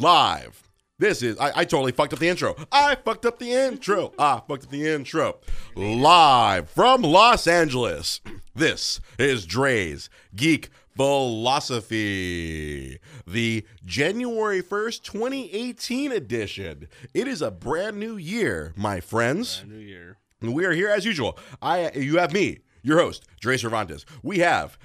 live. This is, I, I totally fucked up the intro. I fucked up the intro. I fucked up the intro. Live from Los Angeles. This is Dre's Geek Philosophy, the January 1st, 2018 edition. It is a brand new year, my friends. New year. And we are here as usual. I you have me, your host, Dre Cervantes. We have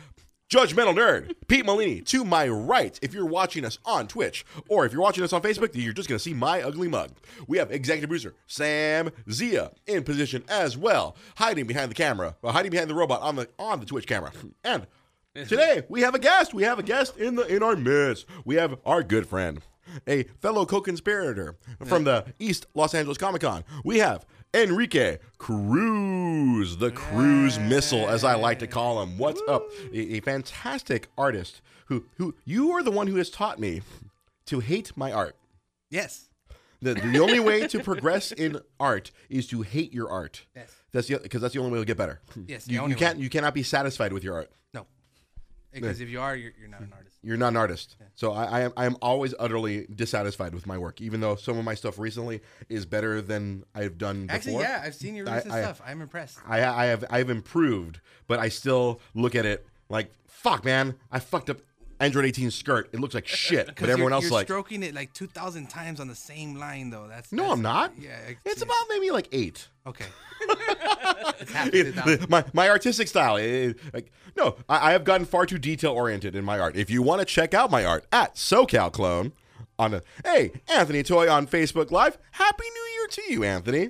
Judgmental Nerd, Pete Molini, to my right. If you're watching us on Twitch or if you're watching us on Facebook, you're just going to see my ugly mug. We have executive producer Sam Zia in position as well, hiding behind the camera, well, hiding behind the robot on the on the Twitch camera. And today we have a guest. We have a guest in the in our midst. We have our good friend, a fellow co-conspirator from the East Los Angeles Comic Con. We have Enrique Cruz, the cruise missile, as I like to call him. What's up? A, a fantastic artist who who you are the one who has taught me to hate my art. Yes. The, the only way to progress in art is to hate your art. Yes. That's the because that's the only way to get better. Yes, You, you can't you cannot be satisfied with your art. No. Because if you are, you're, you're not an artist. You're not an artist. So I, I am I am always utterly dissatisfied with my work, even though some of my stuff recently is better than I've done before. Actually, yeah, I've seen your I- recent I- stuff. I'm impressed. I, I have I have improved, but I still look at it like fuck, man. I fucked up Android 18 skirt. It looks like shit, but everyone else you're like. stroking it like 2,000 times on the same line, though. That's No, that's- I'm not. Yeah, It's see. about maybe like eight. Okay. it's half of It- my my artistic style, it- like no, I, I have gotten far too detail oriented in my art. If you want to check out my art at SoCal Clone on a hey Anthony Toy on Facebook Live, Happy New Year to you, Anthony.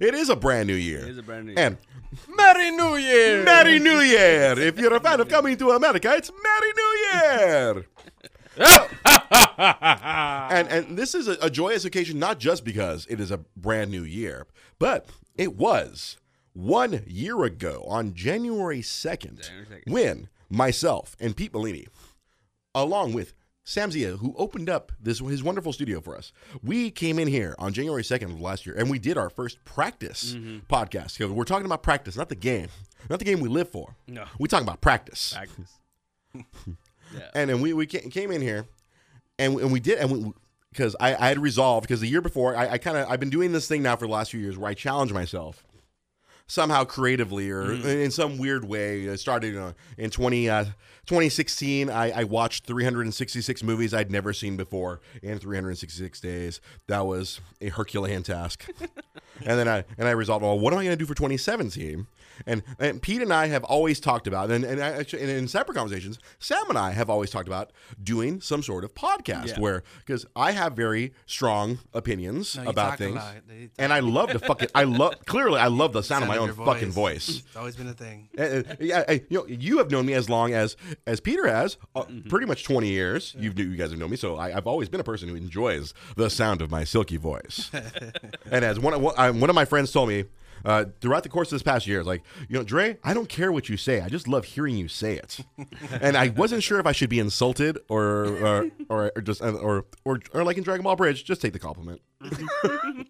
It is a brand new year. It is a brand new year. and Merry New Year. Merry New Year! If you're a fan of coming to America, it's Merry New Year! and and this is a, a joyous occasion not just because it is a brand new year, but it was one year ago on January 2nd, January 2nd. when myself and Pete Bellini, along with Sam Zia, who opened up this his wonderful studio for us, we came in here on January 2nd of last year and we did our first practice Mm-hmm. podcast. We're talking about practice, not the game. Not the game we live for. No. We're talking about practice. Practice. yeah. And then we, we came in here, and we, and we did, and we because I, I had resolved because the year before I, I kind of I've been doing this thing now for the last few years where I challenge myself somehow creatively or mm. in some weird way. It started you know, in 20, uh, 2016. I, I watched 366 movies I'd never seen before in 366 days. That was a Herculean task. and then I and I resolved, well, what am I going to do for 2017? And, and Pete and I have always talked about, and, and, actually- and in separate conversations, Sam and I have always talked about doing some sort of podcast Yeah. where, because I have very strong opinions No, about things, talk- and I love to fucking, I love clearly, I love the sound of my own your fucking voice. It's always been a thing. Uh, uh, yeah, uh, you know, you have known me as long as as Peter has, uh, pretty much twenty years. You've you guys have known me, so I, I've always been a person who enjoys the sound of my silky voice. and as one of, one, one of my friends told me uh, throughout the course of this past year, it's like, you know, Dre, I don't care what you say, I just love hearing you say it. and I wasn't sure if I should be insulted or or or, or just or, or or like in Dragon Ball Bridge, just take the compliment.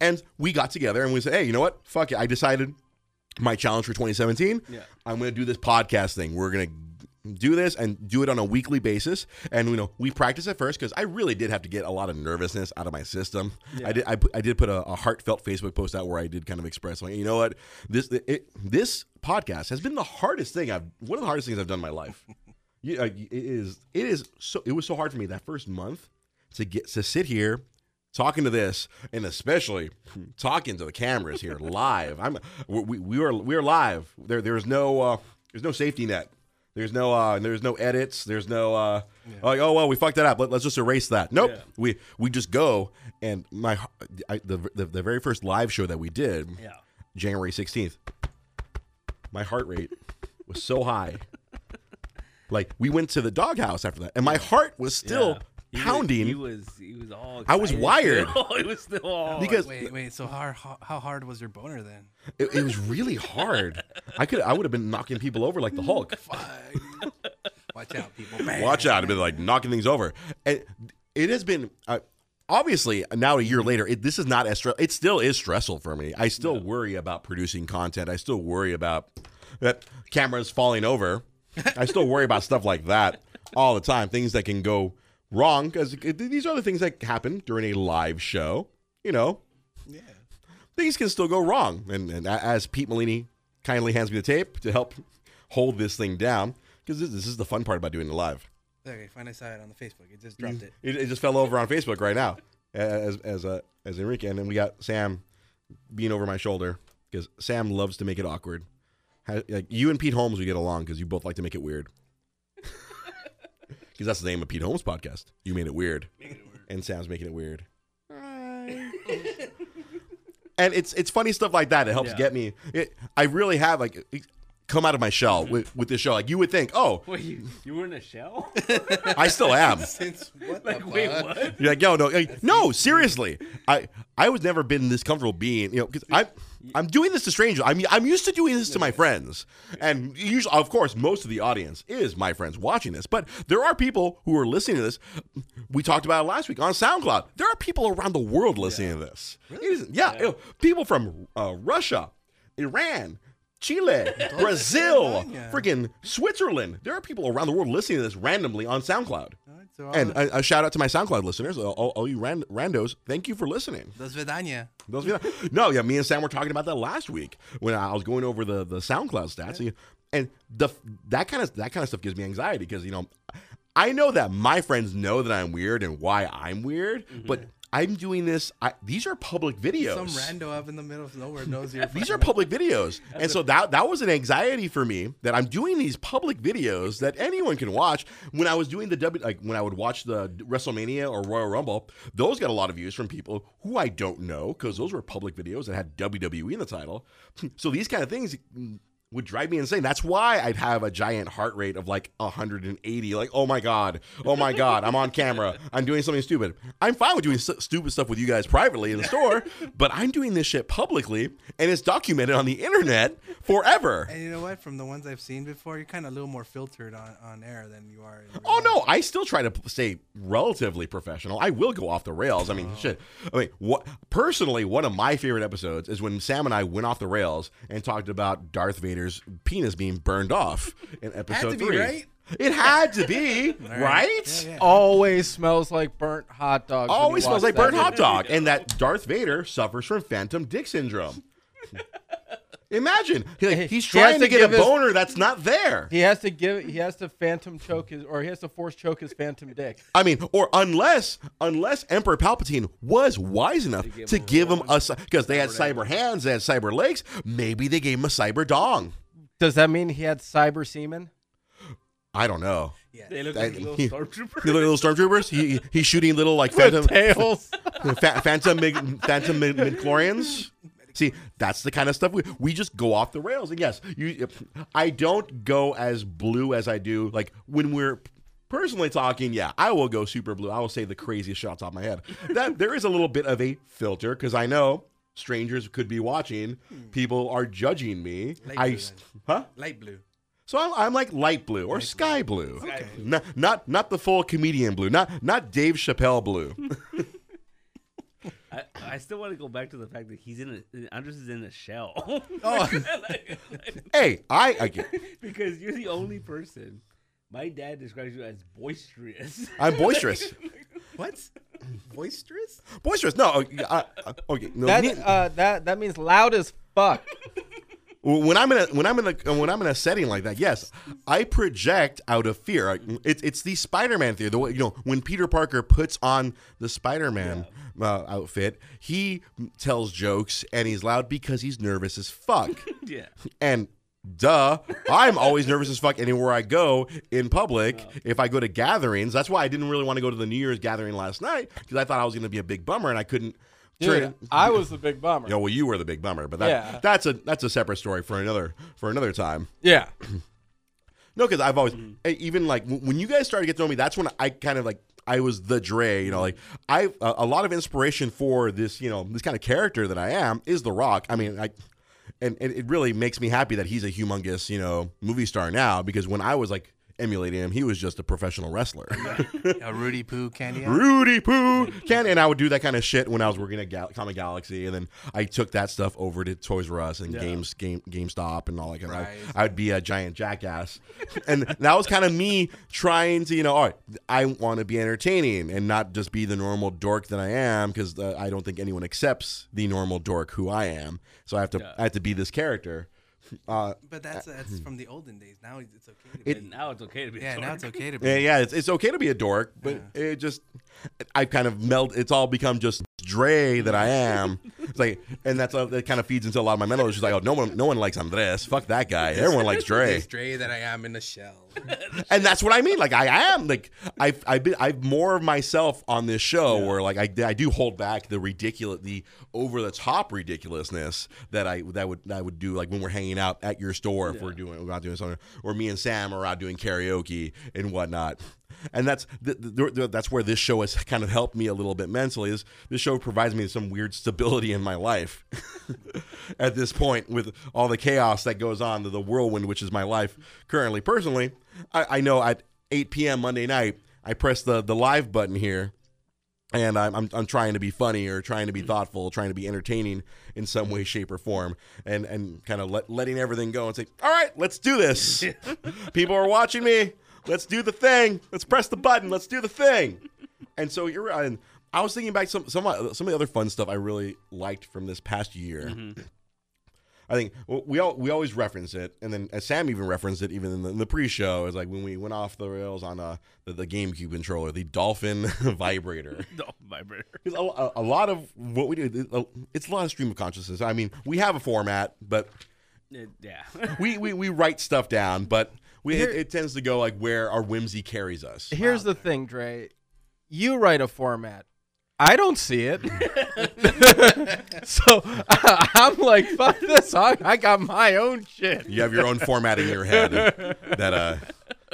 And we got together and we said, hey, you know what? Fuck it. I decided my challenge for 2017. Yeah. I'm going to do this podcast thing. We're going to do this and do it on a weekly basis. And you know, we practice at first because I really did have to get a lot of nervousness out of my system. I did. I, I did put a, a heartfelt Facebook post out where I did kind of express like, you know what, this it, this podcast has been the hardest thing I've one of the hardest things I've done in my life. You, uh, it is. It is so. It was so hard for me that first month to get to sit here talking to this and especially talking to the cameras here live i'm we, we were we are live there there's no uh there's no safety net there's no uh there's no edits. There's no uh like oh well we fucked that up. Let, us just erase that. Nope. Yeah. we we just go and my I, the, the the very first live show that we did Yeah. january 16th my heart rate was so high. Like we went to the doghouse after that and my heart was still Yeah. He was- pounding He was, he was all. I was wired. still. he was still all because Wait, wait. So how, how how hard was your boner then? It, it was really hard. I could I would have been knocking people over like the Hulk. Fine. Watch out, people. Bang. Watch out! I've been like knocking things over. And it has been uh, obviously now a year later. It, this is not as stress. It still is stressful for me. I still worry about producing content. I still worry about that cameras falling over. I still worry about stuff like that. all the time. Things that can go wrong because these are the things that happen during a live show. You know, Yeah. things can still go wrong. And, and as Pete Molini kindly hands me the tape to help hold this thing down, because this, this is the fun part about doing it live. Okay, finally saw it on the Facebook. It just dropped it. It, it just fell over on Facebook right now as as uh, as Enrique, and then we got Sam being over my shoulder because Sam loves to make it awkward. Ha- Like you and Pete Holmes, we get along because you both like to make it weird. Because that's the name of Pete Holmes' podcast. You made it weird, and Sam's making it weird. and it's it's funny stuff like that that helps Yeah. get me. It, I really have like come out of my shell with, with this show. Like you would think, oh, Wait, you, you were in a shell? I still am. Since what like, the wait, fuck? what? You're like, yo, no, like, no, seriously. I I was never been this comfortable being, you know, because I'm I'm doing this to strangers. I'm I'm used to doing this to my friends, and usually, of course, most of the audience is my friends watching this. But there are people who are listening to this. We talked about it last week on SoundCloud. There are people around the world listening to this. It is- yeah, you know, people from uh, Russia, Iran. Chile, Brazil, Yeah. freaking Switzerland. There are people around the world listening to this randomly on SoundCloud. All right, so And a, a shout out to my SoundCloud listeners, all, all, you ran, randos. Thank you for listening. Dos Vidania. Those, no, yeah, me and Sam were talking about that last week when I was going over the, the SoundCloud stats, and, and the that kind of that kind of stuff gives me anxiety because you know I know that my friends know that I'm weird and why I'm weird, but mm-hmm. I'm doing this. I, these are public videos. Some rando up in the middle of nowhere knows you're. These are public videos, and so that that was an anxiety for me that I'm doing these public videos that anyone can watch. When I was doing the W, like when I would watch the WrestleMania or Royal Rumble, those got a lot of views from people who I don't know because those were public videos that had WWE in the title. So these kind of things would drive me insane. That's why I'd have a giant heart rate of like 180. Like, oh my god, oh my god, I'm on camera. I'm doing something stupid. I'm fine with doing stu- stupid stuff with you guys privately in the store, but I'm doing this shit publicly, and it's documented on the internet forever. And you know what? From the ones I've seen before, you're kind of a little more filtered on, on air than you are. In real Oh life. no, I still try to stay relatively professional. I will go off the rails. I mean, oh. shit. I mean, what personally, one of my favorite episodes is when Sam and I went off the rails and talked about Darth Vader's penis being burned off in episode to be, three. right? It had to be, right? Yeah, yeah. Always smells like burnt hot dog. Always smells like burnt hot dog, and that Darth Vader suffers from phantom dick syndrome. Imagine he, like, he's He trying to to get a give his- boner that's not there. He has to give. He has to phantom choke his, or he has to force choke his phantom dick. I mean, or unless unless Emperor Palpatine was wise enough gave to him a give him a because they had cyber hands, they had cyber legs. Maybe they gave him a cyber dong. Does that mean he had cyber semen? I don't know. Yeah. They look like like little little he- stormtroopers. The little stormtroopers. He he's shooting little like phantom tails. fa- phantom mid, phantom mid, midichlorians. See, that's the kind of stuff we we just go off the rails. And yes, you I don't go as blue as I do like when we're personally talking, yeah, I will go super blue. I will say the craziest shots off my head. That there is a little bit of a filter because I know strangers could be watching. Hmm. People are judging me. Light I blue, huh? Light blue. So I'm, I'm like light blue or sky blue. Okay. Not, not not the full comedian blue. Not not Dave Chappelle blue. I, I still want to go back to the fact that he's in a Andres is in a shell. Oh, Like- like- hey, I, I get, because you're the only person. My dad describes you as boisterous. I'm boisterous. what? Boisterous? boisterous. No, uh, uh, uh, okay. No, That ne- uh, that that means loud as fuck. when I'm in a when I'm in a when I'm in a setting like that, yes, I project out of fear. It's it's the Spider-Man theory. The way you know when Peter Parker puts on the Spider-Man uh, outfit, he tells jokes and he's loud because he's nervous as fuck. yeah. And duh, I'm always nervous as fuck anywhere I go in public. If I go to gatherings, that's why I didn't really want to go to the New Year's gathering last night because I thought I was going to be a big bummer and I couldn't. Dude, I was the big bummer. Yeah, well, you were the big bummer, but that, Yeah. that's a that's a separate story for another for another time. Yeah. No, because I've always Mm-hmm. even like w- when you guys started getting to know me, that's when I kind of like I was the Dre. You know, like I a, a lot of inspiration for this. You know, this kind of character that I am is The Rock. I mean, I and, and it really makes me happy that he's a humongous you know movie star now because when I was like emulating him. He was just a professional wrestler. A Roody Poo candy. ad? Roody Poo can and I would do that kind of shit when I was working at Gal- Comic Galaxy, and then I took that stuff over to Toys R Us and Yeah. Games Game GameStop and all that kind Right. of. I would be a giant jackass, and that was kind of me trying to you know, all right, I want to be entertaining and not just be the normal dork that I am because uh, I don't think anyone accepts the normal dork who I am. So I have to Yeah. I have to be this character. Uh, But that's that's from the olden days. Now it's okay. To It- be, now it's okay to be. a yeah, now it's okay to be. Yeah, yeah, it's, it's okay to be a dork, but it just I kind of meld. It's all become just Dre that I am. It's like, and that's uh, that kind of feeds into a lot of my mental. Just like, oh, no one, no one likes Andres. Fuck that guy. Everyone likes Dre, This Dre that I am in a shell. and that's what I mean. Like I am. Like I've I've been I've more of myself on this show where like I, I do hold back the ridiculous, the over the top ridiculousness that I that would that I would do like when we're hanging out at your store if we're doing we're not doing something, or me and Sam are out doing karaoke and whatnot. And that's th- th- th- that's where this show has kind of helped me a little bit mentally. Is this show provides me some weird stability in my life at this point with all the chaos that goes on, the, the whirlwind which is my life currently. Personally, I, I know at 8 p.m. Monday night, I press the the live button here, and I'm, I'm I'm trying to be funny or trying to be thoughtful, trying to be entertaining in some way, shape, or form, and and kind of let, letting everything go and say, all right, let's do this. People are watching me. Let's do the thing. Let's press the button. Let's do the thing. And so you're. And I was thinking back some some of- some of the other fun stuff I really liked from this past year. I think well, we all we always reference it, and then uh, Sam even referenced it even in the, in the pre-show. Is like when we went off the rails on uh, the, the GameCube controller, the Dolphin vibrator. No, vibrator. a, a, lot of what we do, it's a lot of stream of consciousness. I mean, we have a format, but yeah. we, we, we write stuff down, but we Here- it, it tends to go like where our whimsy carries us. Here's the thing, Dre. You write a format. I don't see it. so I'm like, fuck this. I, I got my own shit. You have your own format in your head that uh,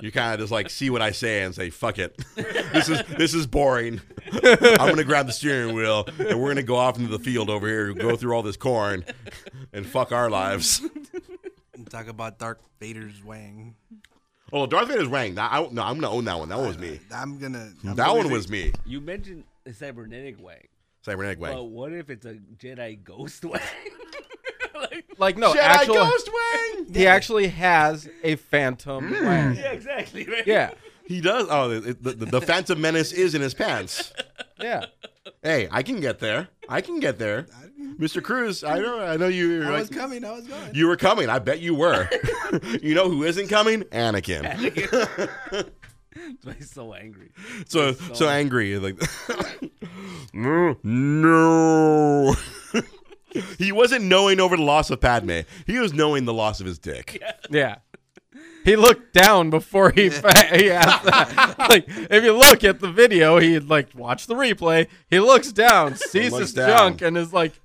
you kind of just like see what I say and say, "Fuck it, this is this is boring." I'm gonna grab the steering wheel and we're gonna go off into the field over here, go through all this corn, and fuck our lives. And talk about Darth Vader's wang. Oh, Darth Vader's Wang. Nah, I, no, I'm gonna own that one. That one was me. I'm gonna. I'm That gonna one was me. You mentioned a cybernetic wang. Cybernetic Wang. But what if it's a Jedi ghost wang? like, Like no, Jedi actual. Ghost Wang. He actually has a phantom hmm. wang. yeah, exactly. Right. Yeah, He does. Oh, it, the, the, the Phantom Menace is in his pants. yeah. Hey, I can get there. I can get there, Mr. Cruz. I know. I know you. You're I like, was coming. I was going. You were coming. I bet you were. you know who isn't coming? Anakin. That's why he's so angry. So So- so angry. Like mm, no, no. he wasn't knowing over the loss of Padme. He was knowing the loss of his dick. Yeah. He looked down before he he asked that. Like if you look at the video, he like watch the replay. He looks down, sees looks his down. junk, and is like,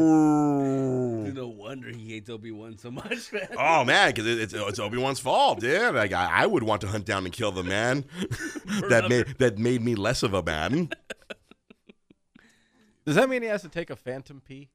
No. No wonder he hates Obi Wan so much, man. Oh man, because it's, it's Obi Wan's fault, dude. Like I, I would want to hunt down and kill the man that made that made me less of a man. "Does that mean he has to take a phantom pee?"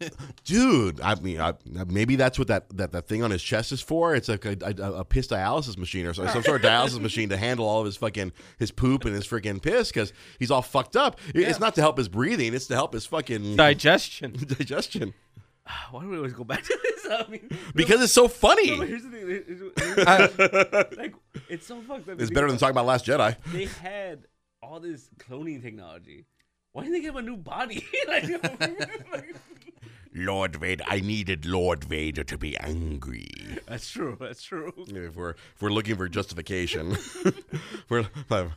dude. I mean, I, maybe that's what that, that, that thing on his chest is for. It's like a, a, a piss dialysis machine or some, some sort of dialysis machine to handle all of his fucking his poop and his freaking piss because he's all fucked up. It- It's not to help his breathing; it's to help his fucking Digestion. digestion. Why do we always go back to this? I mean, Because it's so no, funny. here's the thing. Here's- here's- like, it's so fucked up. It's better than talking about Last Jedi. They had all this cloning technology. Why didn't they give him a new body? like, Lord Vader, I needed Lord Vader to be angry. that's true. That's true. If we're if we're looking for justification, we're. Uh,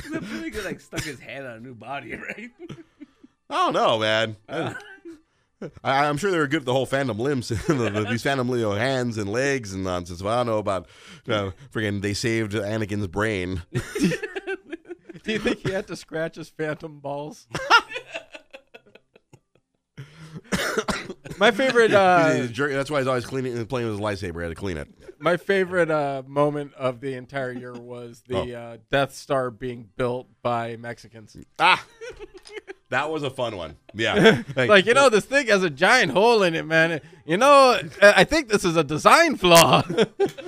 Feel like like stuck his head on a new body, right? I don't know, man. Uh. I, I'm sure they were good at the whole Phantom limbs, the, the, these Phantom know, hands and legs and nonsense. But I don't know about, know, friggin' they saved Anakin's brain. Do you think he had to scratch his phantom balls? my favorite uh, He's a jerk. That's why he's always cleaning and playing with his lightsaber. He had to clean it. my favorite uh, moment of the entire year was the Oh. uh, Death Star being built by Mexicans. Ah, That was a fun one. Yeah. Like you know, this thing has a giant hole in it, man. You know, I I think this is a design flaw.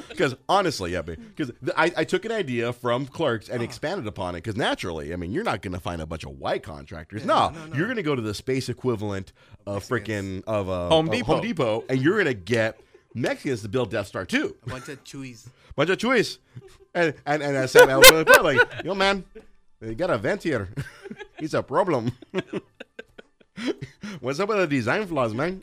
Because honestly, yeah, because I, I took an idea from Clerks and expanded upon it. Because naturally, I mean, you're not going to find a bunch of white contractors. no, no, no. you're going to go to the space equivalent of freaking of uh, Home Depot. Home Depot, and you're going to get Mexicans to build Death Star too. A bunch of chewies. Bunch of choice, and and and as Sam Elwood put, like, yo, man, you got a vent here. He's a problem. What's up with the design flaws, man?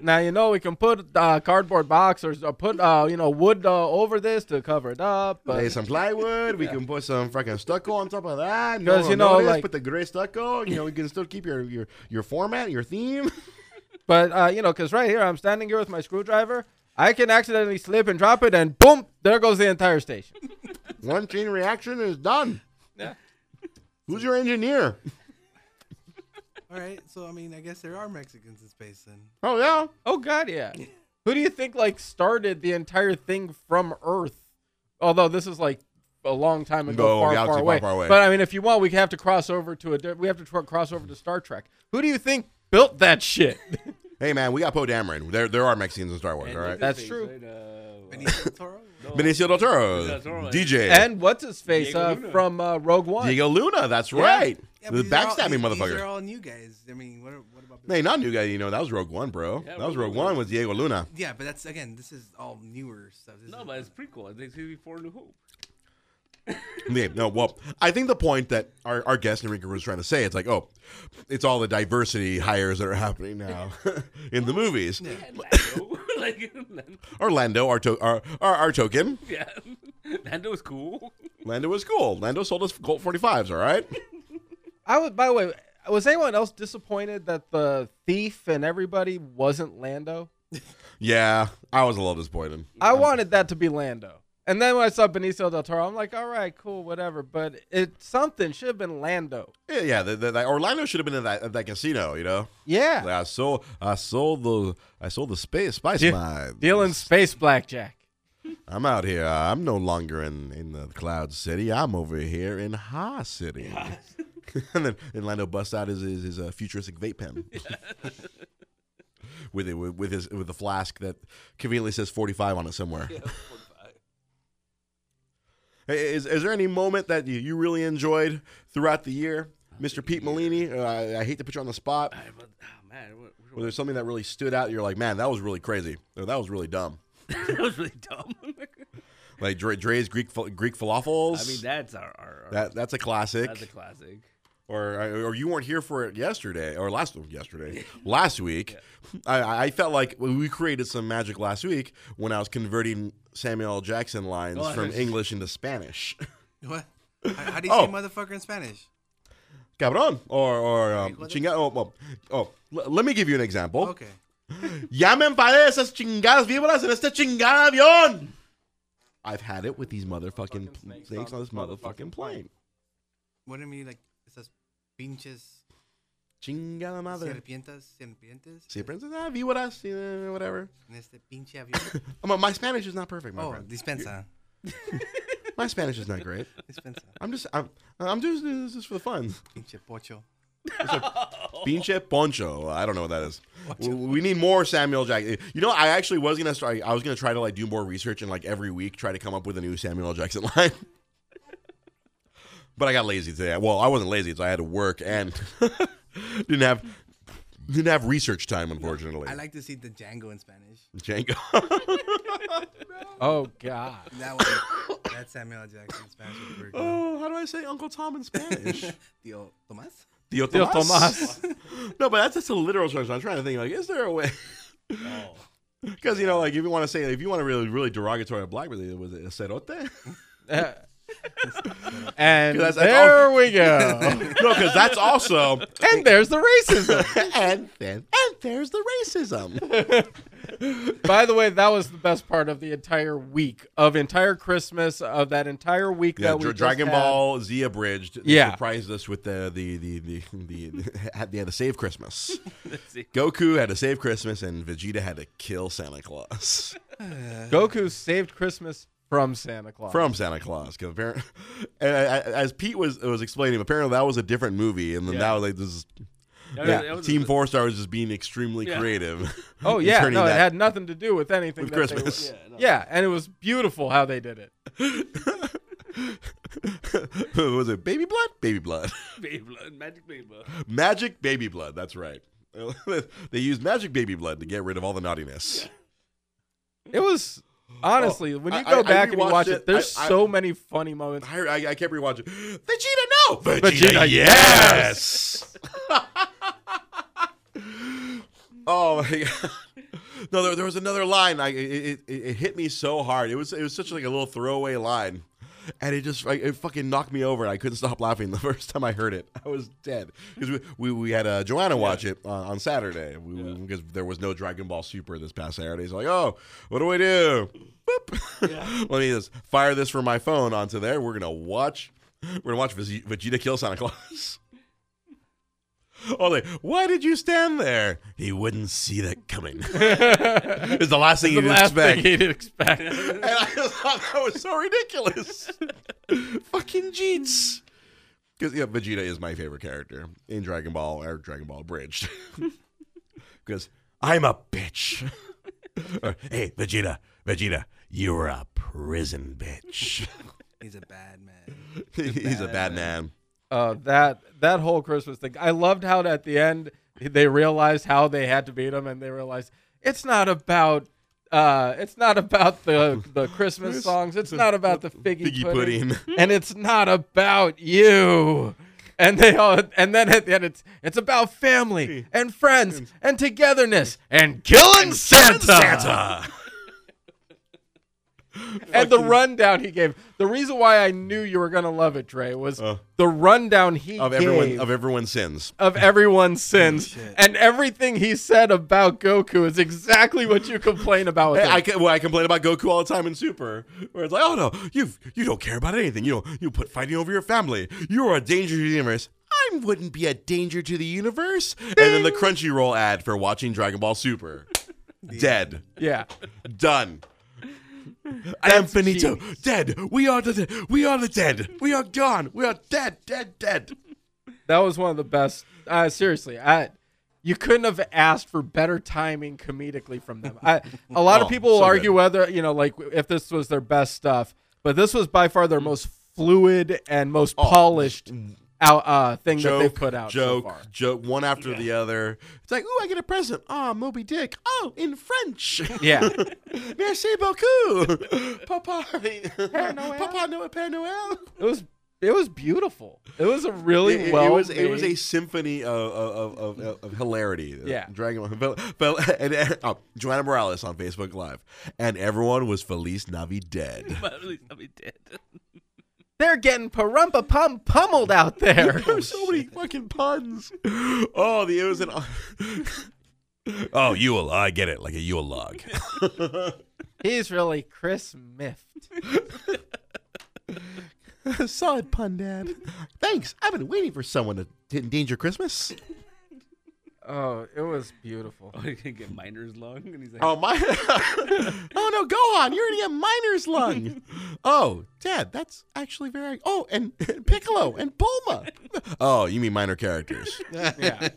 now you know we can put uh, cardboard box or or put uh, you know wood uh, over this to cover it up. But Lay some plywood. We can put some fucking stucco on top of that. 'Cause, No, you know, notice, like- put the gray stucco. You know, we can still keep your your your format, your theme. But uh, you know, because right here I'm standing here with my screwdriver. I can accidentally slip and drop it, and boom, there goes the entire station. One chain reaction is done. Yeah. Who's your engineer? All right, so I mean, I guess there are Mexicans in space then. Oh yeah. Oh God, yeah. Who do you think like started the entire thing from Earth? Although this is like a long time ago, No, far, galaxy far far, away. far away. But I mean, if you want, we have to cross over to a. di- We have to tr- cross over to Star Trek. Who do you think built that shit? Hey man, we got Poe Dameron. There there are Mexicans in Star Wars. And All right. what's That's his true. Uh, face, right? Benicio del Toro. no, Benicio del Toro, Del Toro, DJ, and what's his face Diego uh, Luna. from uh, Rogue One? Diego Luna. That's Yeah. right. Yeah, the but these are all- backstabbing these- motherfucker. These are all new guys. I mean, what, what about? Hey, not new guy. You know that was Rogue One, bro. Yeah, that was Rogue Rogue One. One with Diego Luna. Yeah, but that's again. This is all newer stuff. This No, is, but it's prequel. I think it's before New Hope. Yeah, no, well, I think the point that our, our guest Enrique was trying to say, it's like, oh, it's all the diversity hires that are happening now in the movies. And Lando. like, Lando- Orlando, our, to- our, our our token. yeah. Lando was cool. Lando was cool. Lando sold us Colt 45s, all right? I would, By the way, was anyone else disappointed that the thief and everybody wasn't Lando? Yeah, I was a little disappointed. I wanted that to be Lando. And then when I saw Benicio del Toro, I'm like, all right, cool, whatever. But it something should have been Lando. Yeah, yeah the, the, the- Orlando should have been in that, that casino, you know? Yeah. Like, I sold, I sold the, I sold the space, spice De- mines. Dealing space blackjack. I'm out here. I'm no longer in, in the Cloud City. I'm over here in Ha City. and then Orlando busts out his his, his uh, futuristic vape pen. with it with, with his with the flask that conveniently says 45 on it somewhere. Hey, is is there any moment that you, really enjoyed throughout the year, Mr. Pete Molini? Uh, I, I hate to put you on the spot. Alright, but, oh, man, what, Was there something that really stood out? You're like, man, that was really crazy. Or that was really dumb. that was really dumb. Like Dre, Dre's Greek Greek falafels. I mean, that's our, our, our that that's a classic. that's a classic. Or or you weren't here for it yesterday or last yesterday last week. I, I felt like we created some magic last week when I was converting Samuel L. Jackson lines from. English into Spanish. what? How, do you Oh. say motherfucker in Spanish? Cabrón or or um, chinga. Oh, oh, oh, l- let me give you an example. Okay. Ya me enfadé esas chingadas víboras en este chingado avión. I've had it with these motherfucking Fucking snakes, on this motherfucking plane. What do you mean, like pinches Chingada madre. serpientes, serpientes? Princess, ah, víboras, eh, whatever. En este pinche avión. Oh, my Spanish is not perfect, my oh, friend. dispensa. My Spanish is not great. Dispensa. I'm just I'm I'm just this is for the fun. Pinche pocho. Pinche poncho. I don't know what that is. We, we need more Samuel Jackson. You know, I actually was gonna start. I was gonna try to like do more research and like every week try to come up with a new Samuel Jackson line. But I got lazy today. Well, I wasn't lazy, so I had to work and didn't have didn't have research time, unfortunately. I like to see the Django in Spanish. Django. Oh God. That one. That's Samuel L. Jackson in Spanish. would be pretty cool. oh, how do I say Uncle Tom in Spanish? Tío Tomás. Tío Tío Tomás. Tomás. no, but that's just a literal translation. I'm trying to think like, is there a way? Oh. Because you know, like if you want to say, if you want to really, really derogatory of black, was it was it a cerote? Uh, and that's- that's there all- we go. no, because that's also, and there's the racism. and then and there's the racism. By the way, that was the best part of the entire week, of entire Christmas, of that entire week Yeah, that we Dragon. Ball Z abridged. They Yeah. surprised us with the the the the the, the had, they had to save Christmas. Goku had to save Christmas, and Vegeta had to kill Santa Claus. Goku saved Christmas from Santa Claus. from Santa Claus. Because apparently, as Pete was was explaining, apparently that was a different movie, and then Yeah. now like this is That yeah, was- that was- Team Four Star was just being extremely Yeah. creative. oh in yeah, turning no, it that- had nothing to do with anything. With that they Christmas. were- Yeah, no. yeah, and it was beautiful how they did it. was it baby blood? Baby blood. Baby blood, magic baby blood. Magic baby blood. That's right. they used magic baby blood to get rid of all the naughtiness. It was honestly oh, when you Oh, I- go I- I back and you watch it. it, there's I- I- so many funny moments. I, I, I kept rewatching. Vegeta, no. Vegeta, Vegeta, yes. oh my god. No, there, there was another line. I it, it, it hit me so hard. It was it was such like a little throwaway line, and it just like, it fucking knocked me over. And I couldn't stop laughing the first time I heard it. I was dead because we, we we had uh, Joanna watch it on, on Saturday we, we- because there was no Dragon Ball Super this past Saturday. So like, oh, what do we do? Boop. Let me just fire this from my phone onto there. We're gonna watch. We're gonna watch Vegeta kill Santa Claus. Oh, like, why did you stand there? He wouldn't see that coming. it's the last thing the you'd last expect. thing he'd expect. And I thought that was so ridiculous. Fucking Jeets. Because yeah, Vegeta is my favorite character in Dragon Ball or Dragon Ball Abridged. Because I'm a bitch. Or, hey, Vegeta, Vegeta, you're a prison bitch. He's a bad man. He's a bad man. Uh, that that whole Christmas thing. I loved how at the end they realized how they had to beat him, and they realized it's not about uh, it's not about the the Christmas songs. It's not about the figgy, Figgy pudding, pudding. and it's not about you. And they all, and then at the end, it's it's about family and friends and togetherness and killing Santa. Santa. And the rundown he gave. The reason why I knew you were gonna love it, Trey, was Uh. the rundown he Of gave everyone of everyone's sins. of everyone's sins, Shit. and everything he said about Goku is exactly what you complain about. With Hey, him. I, well, I complain about Goku all the time in Super, where it's like, oh no, you you don't care about anything. You know, you put fighting over your family. You're a danger to the universe. I wouldn't be a danger to the universe. And then the Crunchyroll ad for watching Dragon Ball Super. Dead. yeah, Done. I am finito. genius. Dead. We are the we are the dead. We are gone. We are dead. Dead. Dead. that was one of the best. Uh, seriously, I. You couldn't have asked for better timing comedically from them. I, a lot Oh, of people will so argue good. whether you know, like if this was their best stuff, but this was by far their most fluid and most polished out uh, thing that they've put out joke. so far. Joke. One after the other. It's like, ooh, I get a present. Ah, Moby Dick. Oh, in French. Yeah, Merci beaucoup, Papa. Papa Noel, Père Noel. it was it was beautiful. It was a really It, it well. was it was a symphony of of, of, of, of hilarity. Yeah. Dragon Ball. Fel- fel- and, and, oh, Joanna Morales on Facebook Live, and everyone was Feliz Navidad. But at least I'll be dead. They're getting parumpa pum pummeled out there. There's so many fucking puns. Oh, the it was an. Oh, Yule, I get it, like a Yule log. He's really Chris Miffed. Solid pun, Dad. Thanks. I've been waiting for someone to to endanger Christmas. Oh, it was beautiful. Oh, you can get miner's lung, and he's like, Oh my! oh no, Gohan, you're gonna get miner's lung. oh, Dad, that's actually very. Oh, and Piccolo and Bulma. Oh, you mean minor characters? Yeah.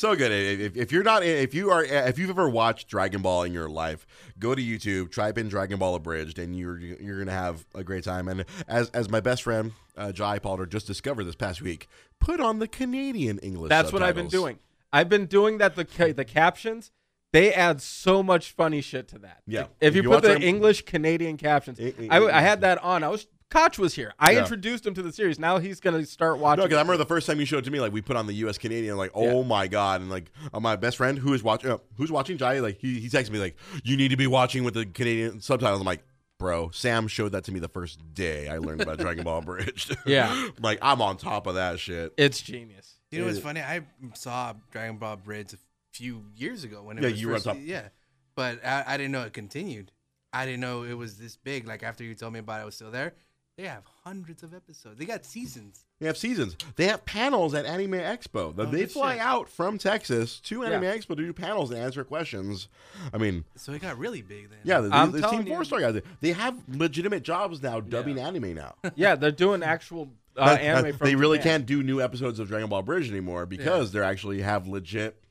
So good. If, if you're not, if you are, if you've ever watched Dragon Ball in your life, go to YouTube, type in Dragon Ball Abridged, and you're you're gonna have a great time. And as as my best friend uh, Jai Palter just discovered this past week, put on the Canadian English. That's what I've been doing. I've been doing that. The ca- the captions they add so much funny shit to that. Yeah. If If you, you put the them- English Canadian captions, I, I had that on. I was Koch was here. I Yeah. introduced him to the series. Now he's gonna start watching. No, because I remember the first time you showed it to me, like we put on the U.S. Canadian, like oh my god, and like uh, my best friend who is watching, uh, who's watching Jai, like he he texted me like you need to be watching with the Canadian subtitles. I'm like, bro, Sam showed that to me the first day I learned about Dragon Ball Bridge. Yeah. like I'm on top of that shit. It's genius. You know what's Yeah. funny? I saw Dragon Ball Bridge a few years ago when it Yeah, was you were on top. Yeah, but I, I didn't know it continued. I didn't know it was this big. Like after you told me about it, I was still there. They have hundreds of episodes. They got seasons. They have seasons. They have panels at Anime Expo. Oh, they fly shit. out from Texas to Anime Yeah. Expo to do panels and answer questions. I mean, So it got really big then. yeah, the, I'm the, the Team telling. Four Star guys, they have legitimate jobs now dubbing Yeah. anime now. Yeah, they're doing actual uh, anime from they really Japan. can't do new episodes of Dragon Ball Bridge anymore because they actually have legit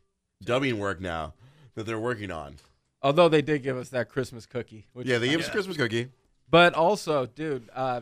dubbing work now that they're working on. Although they did give us that Christmas cookie. Which Yeah, is they nice. give us a Christmas cookie. But also, dude, uh,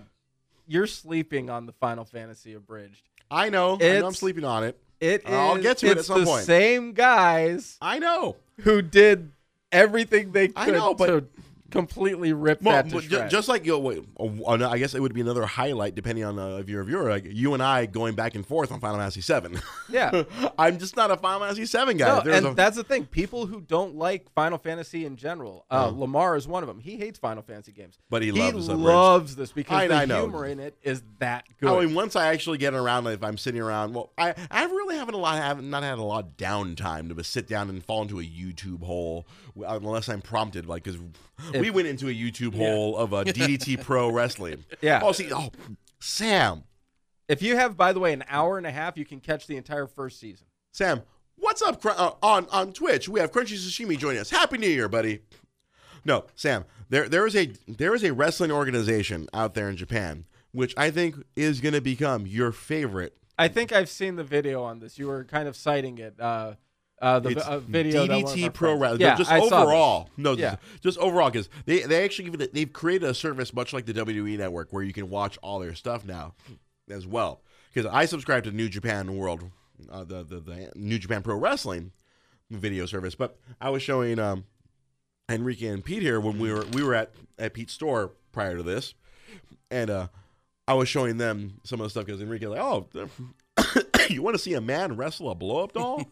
you're sleeping on the Final Fantasy abridged. I know. I know I'm It's- sleeping on it. It is. I'll get to it at it's some the point. Same guys I know. who did everything they could I know, but- to completely rip Well, that to shreds. just like you wait, I guess it would be another highlight depending on uh, if you're a viewer. Like you and I going back and forth on Final Fantasy VII. yeah. I'm just not a Final Fantasy VII guy. No, and a- that's the thing. People who don't like Final Fantasy in general, uh, Oh. Lamar is one of them. He hates Final Fantasy games, But he loves Abridged. loves this because I- the I know. humor in it is that good. I mean, once I actually get around, like, if I'm sitting around, well, I I really haven't a lot, haven't not had a lot of downtime to sit down and fall into a YouTube hole unless I'm prompted, like because we went into a YouTube hole of a DDT Pro Wrestling. Yeah. Oh, see, oh, Sam, if you have, by the way, an hour and a half, you can catch the entire first season. Sam, what's up uh, on on Twitch? We have Crunchy Sashimi joining us. Happy New Year, buddy. No, Sam, there there is a there is a wrestling organization out there in Japan which I think is going to become your favorite I think I've seen the video on this. You were kind of citing it. Uh, uh, the uh, video DDT Pro Wrestling. Yeah, just I saw this. overall, no, Yeah. just, just overall, because they they actually give it, they've created a service much like the WWE Network where you can watch all their stuff now as well. Because I subscribe to New Japan World, uh, the, the the New Japan Pro Wrestling video service, but I was showing um, Enrique and Pete here when we were we were at at Pete's store prior to this, and uh, I was showing them some of the stuff because Enrique was like, oh. You want to see a man wrestle a blow up doll?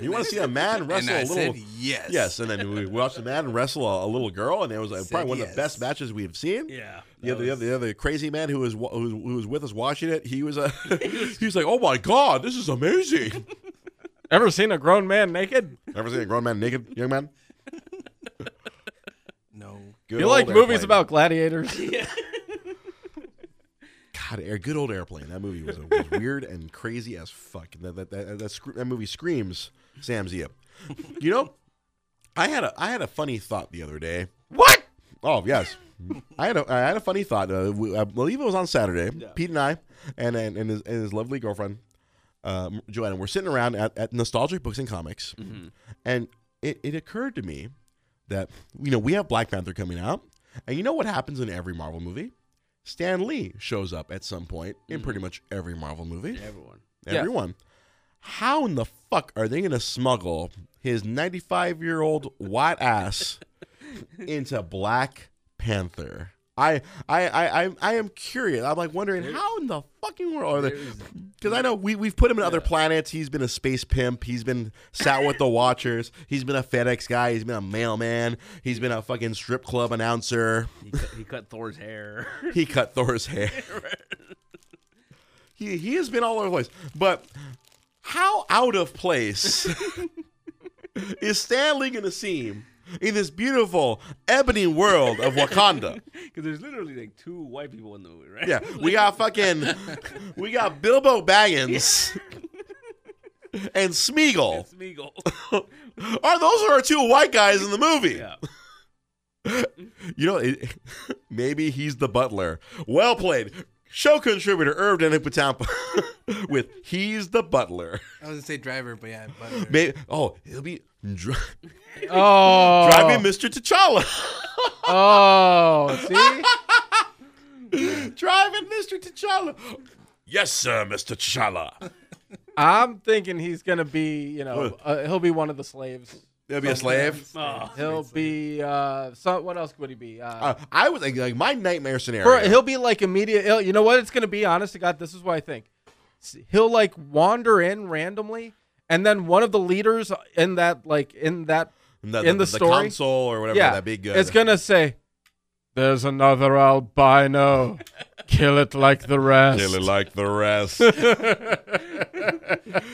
You want to see a man wrestle and I a little? said yes. Yes, and then we watched a man wrestle a, a little girl, and it was uh, probably one of the best matches we've seen. Yeah. The that other, the other, the other crazy man who was who was, who was with us watching it, he was a he was like, "Oh my god, this is amazing!" Ever seen a grown man naked? Ever seen a grown man naked, young man? No. Good you like old movies about gladiators? God, a good old airplane. That movie was, was weird and crazy as fuck. That that that, that, scr- that movie screams Sam Zia. You know, I had a I had a funny thought the other day. what? Oh yes, I had a I had a funny thought. Uh, we, I believe it was on Saturday. Pete and I and and, and, his, and his lovely girlfriend um, Joanna were sitting around at, at Nostalgic Books and Comics, and it, it occurred to me that you know we have Black Panther coming out, and you know what happens in every Marvel movie? Stan Lee shows up at some point in pretty mm. much every Marvel movie. Everyone. Yeah. Everyone. How in the fuck are they going to smuggle his 95 year old white ass into Black Panther? I I I I, I am curious. I'm like wondering how in the fucking world are they? Because I know we we've put him in other planets. He's been a space pimp. He's been sat with the Watchers. He's been a FedEx guy. He's been a mailman. He's been a fucking strip club announcer. He cut, he cut Thor's hair. He cut Thor's hair. he he has been all over the place. But how out of place is Stan Lee going to seem in this beautiful ebony world of Wakanda? Because there's literally like two white people in the movie, right? Yeah, we got fucking we got Bilbo Baggins and Smeagol. It's Smeagol. Are those are our two white guys in the movie? yeah. You know, it, maybe he's the butler. Well played. Show contributor Irv Patampa with He's the Butler. I was gonna say driver, but yeah, butler. Maybe, oh, he'll be dri- Oh, driving Mr. T'Challa. Oh, see, driving Mr. T'Challa. Yes, sir, Mr. T'Challa. I'm thinking he's gonna be, you know, uh, he'll be one of the slaves. He'll be a slave. Oh, He'll be, uh, so, what else would he be? Uh, Uh, I was like, like my nightmare scenario. Bro, he'll be like immediate. he'll- You know what it's gonna be? Honest to God, this is what I think. S- He'll like wander in randomly, and then one of the leaders in that, like in that, the, in the story- console or whatever yeah, that big. Uh, it's gonna say, "There's another albino. Kill it like the rest." Really like the rest.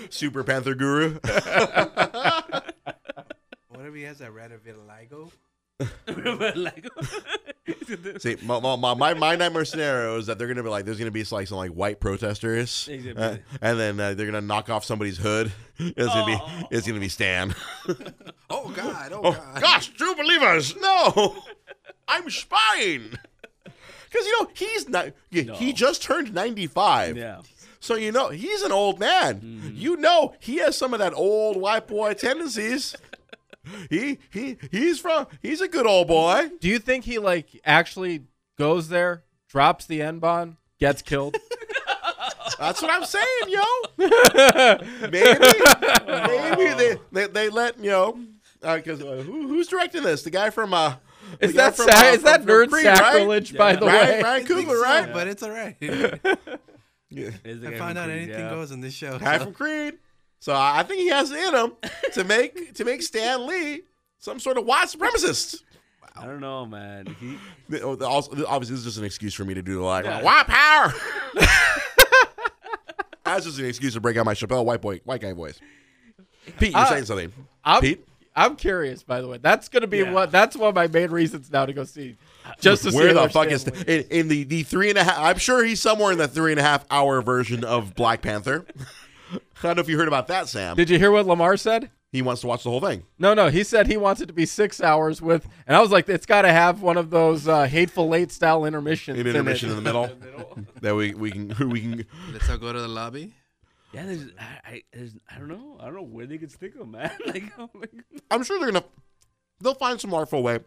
Super Panther Guru. Whatever he has that red vitiligo. like, See, my, my, my, my nightmare scenario is that they're gonna be like, there's gonna be like some like white protesters, uh, and then uh, they're gonna knock off somebody's hood. It's gonna be, Oh. it's gonna be Stan. Oh God! Oh, Oh God! gosh, true believers, no, I'm spying. Because you know he's not. He just turned 95. yeah. So you know he's an old man. You know he has some of that old white boy tendencies. He he he's from he's a good old boy. Do you think he like actually goes there, drops the N bomb, gets killed? That's what I'm saying, yo. maybe maybe they, they they let you know because uh, who, who's directing this? The guy from uh. Is guy that from, sa- uh, is that from- from nerd Creed, right? sacrilege? By Yeah. the Ryan, way, Ryan I think Coogler, so, right? But it's all right. Yeah. It's the I guy found out Creed, anything yeah. goes in this show. guy so- from Creed. So I think he has it in him to make to make Stan Lee some sort of white supremacist. I don't know, man. He, The- oh, the- Also, obviously, this is just an excuse for me to do the like Yeah. white power. That's just an excuse to break out my Chappelle white boy white guy voice. Pete, you're Uh, saying something. I'm, Pete, I'm curious. By the way, that's gonna be Yeah. what. That's one of my main reasons now to go see. Just to see where the fuck is in, in the the three and a half? I'm sure he's somewhere in the three and a half hour version of Black Panther. I don't know if you heard about that, Sam. Did you hear what Lamar said? he wants to watch the whole thing. No, no. He said he wants it to be six hours with, and I was like, it's got to have one of those uh, Hateful Eight style intermissions. An in intermission it. in the middle that we we can we can. Let's all go to the lobby. yeah, there's, I, I, there's, I don't know. I don't know where they could stick him, man. like, oh. I'm sure they're gonna they'll find some artful way.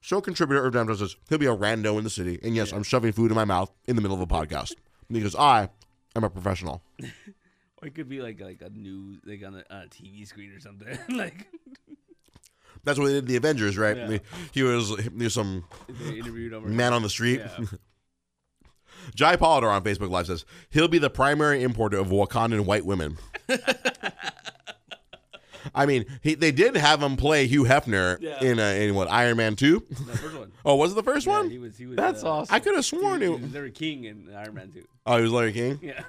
Show contributor Irv Dam says he'll be a rando in the city, and yes, I'm shoving food in my mouth in the middle of a podcast because I am a professional. Or it could be like like a news, like on a, on a TV screen or something. like That's what they did in the Avengers, right? Yeah. He, he was he was some they interviewed over. man on the street. Yeah. Jai Polidor on Facebook Live says he'll be the primary importer of Wakandan white women. I mean, he, they did have him play Hugh Hefner Yeah. in uh, in what Iron Man two. The first one. Oh, was it the first Yeah, one? he was. He was. That's uh, awesome. I could have sworn He, it. he was Larry King in Iron Man 2. Oh, he was Larry King. Yeah.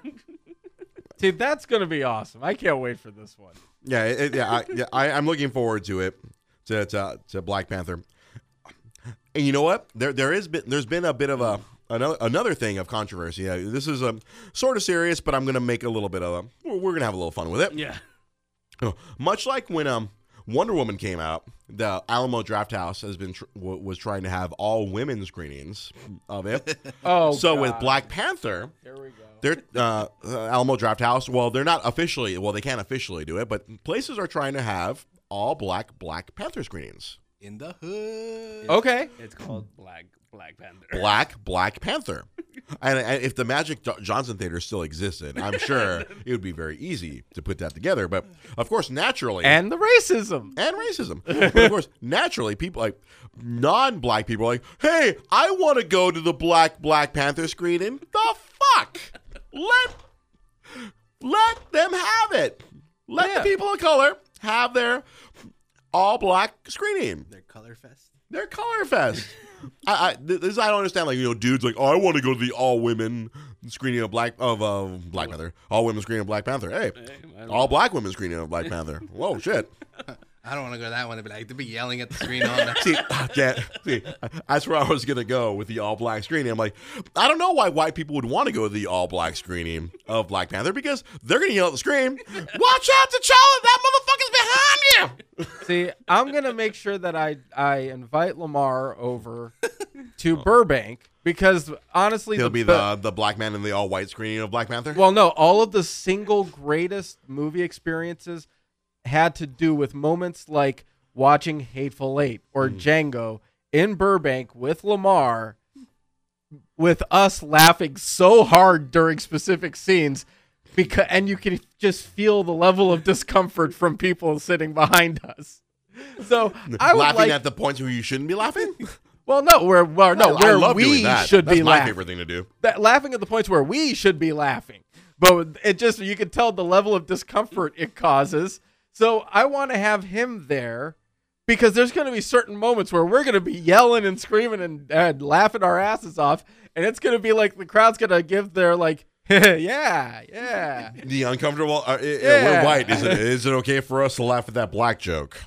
Dude, that's gonna be awesome. I can't wait for this one. Yeah, it, yeah, I, yeah. I, I'm looking forward to it, to, to to Black Panther. And you know what? There there is been there's been a bit of a another another thing of controversy. Yeah, this is a sort of serious, but I'm gonna make a little bit of a. We're, we're gonna have a little fun with it. yeah. Oh, Much like when um Wonder Woman came out, the Alamo Drafthouse has been tr- w- was trying to have all women screenings of it. Oh, so with Black Panther, Here we go. They're uh, Alamo Drafthouse. Well, they're not officially. Well, they can't officially do it, but places are trying to have all black Black Panther screenings. In the hood. Okay. It's called Black Black Panther. Black Black Panther. And, and if the Magic Jo- Johnson Theater still existed, I'm sure it would be very easy to put that together. But of course, naturally, And the racism. and racism. But of course, naturally, people like non-black people are like, "Hey, I want to go to the Black Black Panther screening." The fuck? Let let them have it. Let Yeah. the people of color have their all black screening. Their color fest. Their color fest. I, I this I don't understand. Like you know, dudes like, oh, I want to go to the all women screening of Black of uh, Black Panther, all women screening of Black Panther. Hey, Hey, I don't all black women screening of Black Panther. Whoa, shit. I don't want to go to that one. They'd be like, they'd be yelling at the screen all night. See, yeah, see, that's where I was gonna go with the all black screening. I'm like, I don't know why white people would want to go to the all black screening of Black Panther because they're gonna yell at the screen. Watch out, T'Challa! That motherfucker's behind you. See, I'm gonna make sure that I I invite Lamar over to Burbank because honestly, He'll the, be the the black man in the all white screening of Black Panther. well, no, all of the single greatest movie experiences had to do with moments like watching Hateful Eight or hmm. Django in Burbank with Lamar, with us laughing so hard during specific scenes. Because and you can just feel the level of discomfort from people sitting behind us. So I would laughing like, at the points where you shouldn't be laughing. well, no, where well, no, where we should That's be my laughing. favorite thing to do. That laughing at the points where we should be laughing, but it just you can tell the level of discomfort it causes. So I want to have him there because there's going to be certain moments where we're going to be yelling and screaming and, and laughing our asses off, and it's going to be like the crowd's going to give their like, yeah, yeah. The uncomfortable. Uh, i- i- Yeah. We're white. Is it is it okay for us to laugh at that black joke?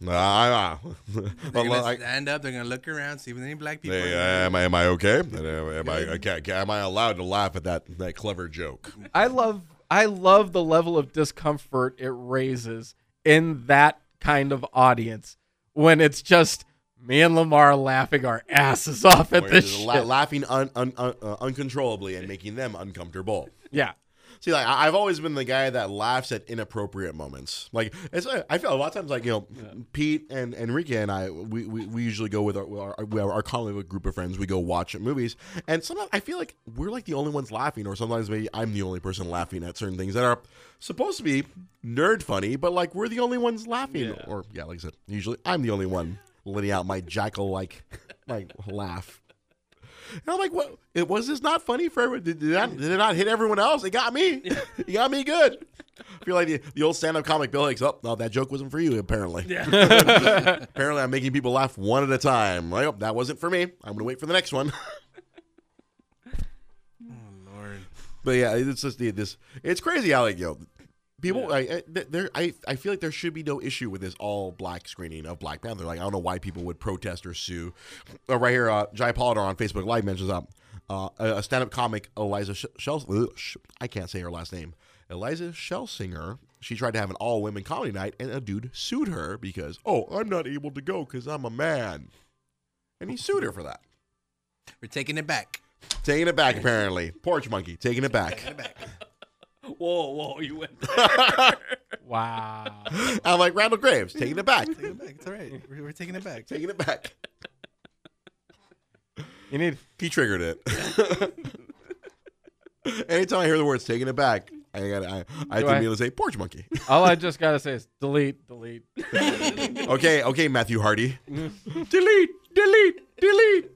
Nah, They're but gonna like, stand up. They're gonna look around, see if there's any black people. hey, in am I am I okay? Am I okay, am I allowed to laugh at that that clever joke? I love I love the level of discomfort it raises in that kind of audience when it's just me and Lamar laughing our asses off at this la- laughing un, un, un, uh, uncontrollably and making them uncomfortable. yeah. See, like I've always been the guy that laughs at inappropriate moments. Like it's, I feel a lot of times, like you know, Pete and Enrique and I, we, we, we usually go with our with our, we our common group of friends. We go watch movies, and sometimes I feel like we're like the only ones laughing, or sometimes maybe I'm the only person laughing at certain things that are supposed to be nerd funny, but like we're the only ones laughing. Yeah. Or yeah, like I said, usually I'm the only one letting out my jackal like like laugh. And I'm like, what? It was this not funny for everyone? Did, did, that, did it not hit everyone else? It got me. it got me good. I feel like the, the old stand up comic Bill Hicks. Oh, no, that joke wasn't for you, apparently. apparently, I'm making people laugh one at a time. Like, oh, that wasn't for me. I'm going to wait for the next one. Oh Lord. But yeah, it's just the, this. It's crazy how like yo, people. I, I there. I I feel like there should be no issue with this all black screening of Black Panther. Like I don't know why people would protest or sue. Uh, right here, uh, Jai Polidor on Facebook Live mentions up uh, a, a stand-up comic Eliza Sh- Shell. ugh, Sh- I can't say her last name. Eliza Schlesinger. She tried to have an all-women comedy night, and a dude sued her because oh, I'm not able to go because I'm a man, and he sued her for that. We're taking it back. Taking it back, apparently. Porch monkey, taking it back. Taking it back. Whoa, whoa, you went. Wow. I'm like Randall Graves, taking it back, Taking it back. It's all right. We're, we're taking it back. taking it back. You need He triggered it. Anytime I hear the words "taking it back," I got I I Do think I- me to say porch monkey. all I just gotta say is delete, delete. okay, okay, Matthew Hardy. delete, delete, delete.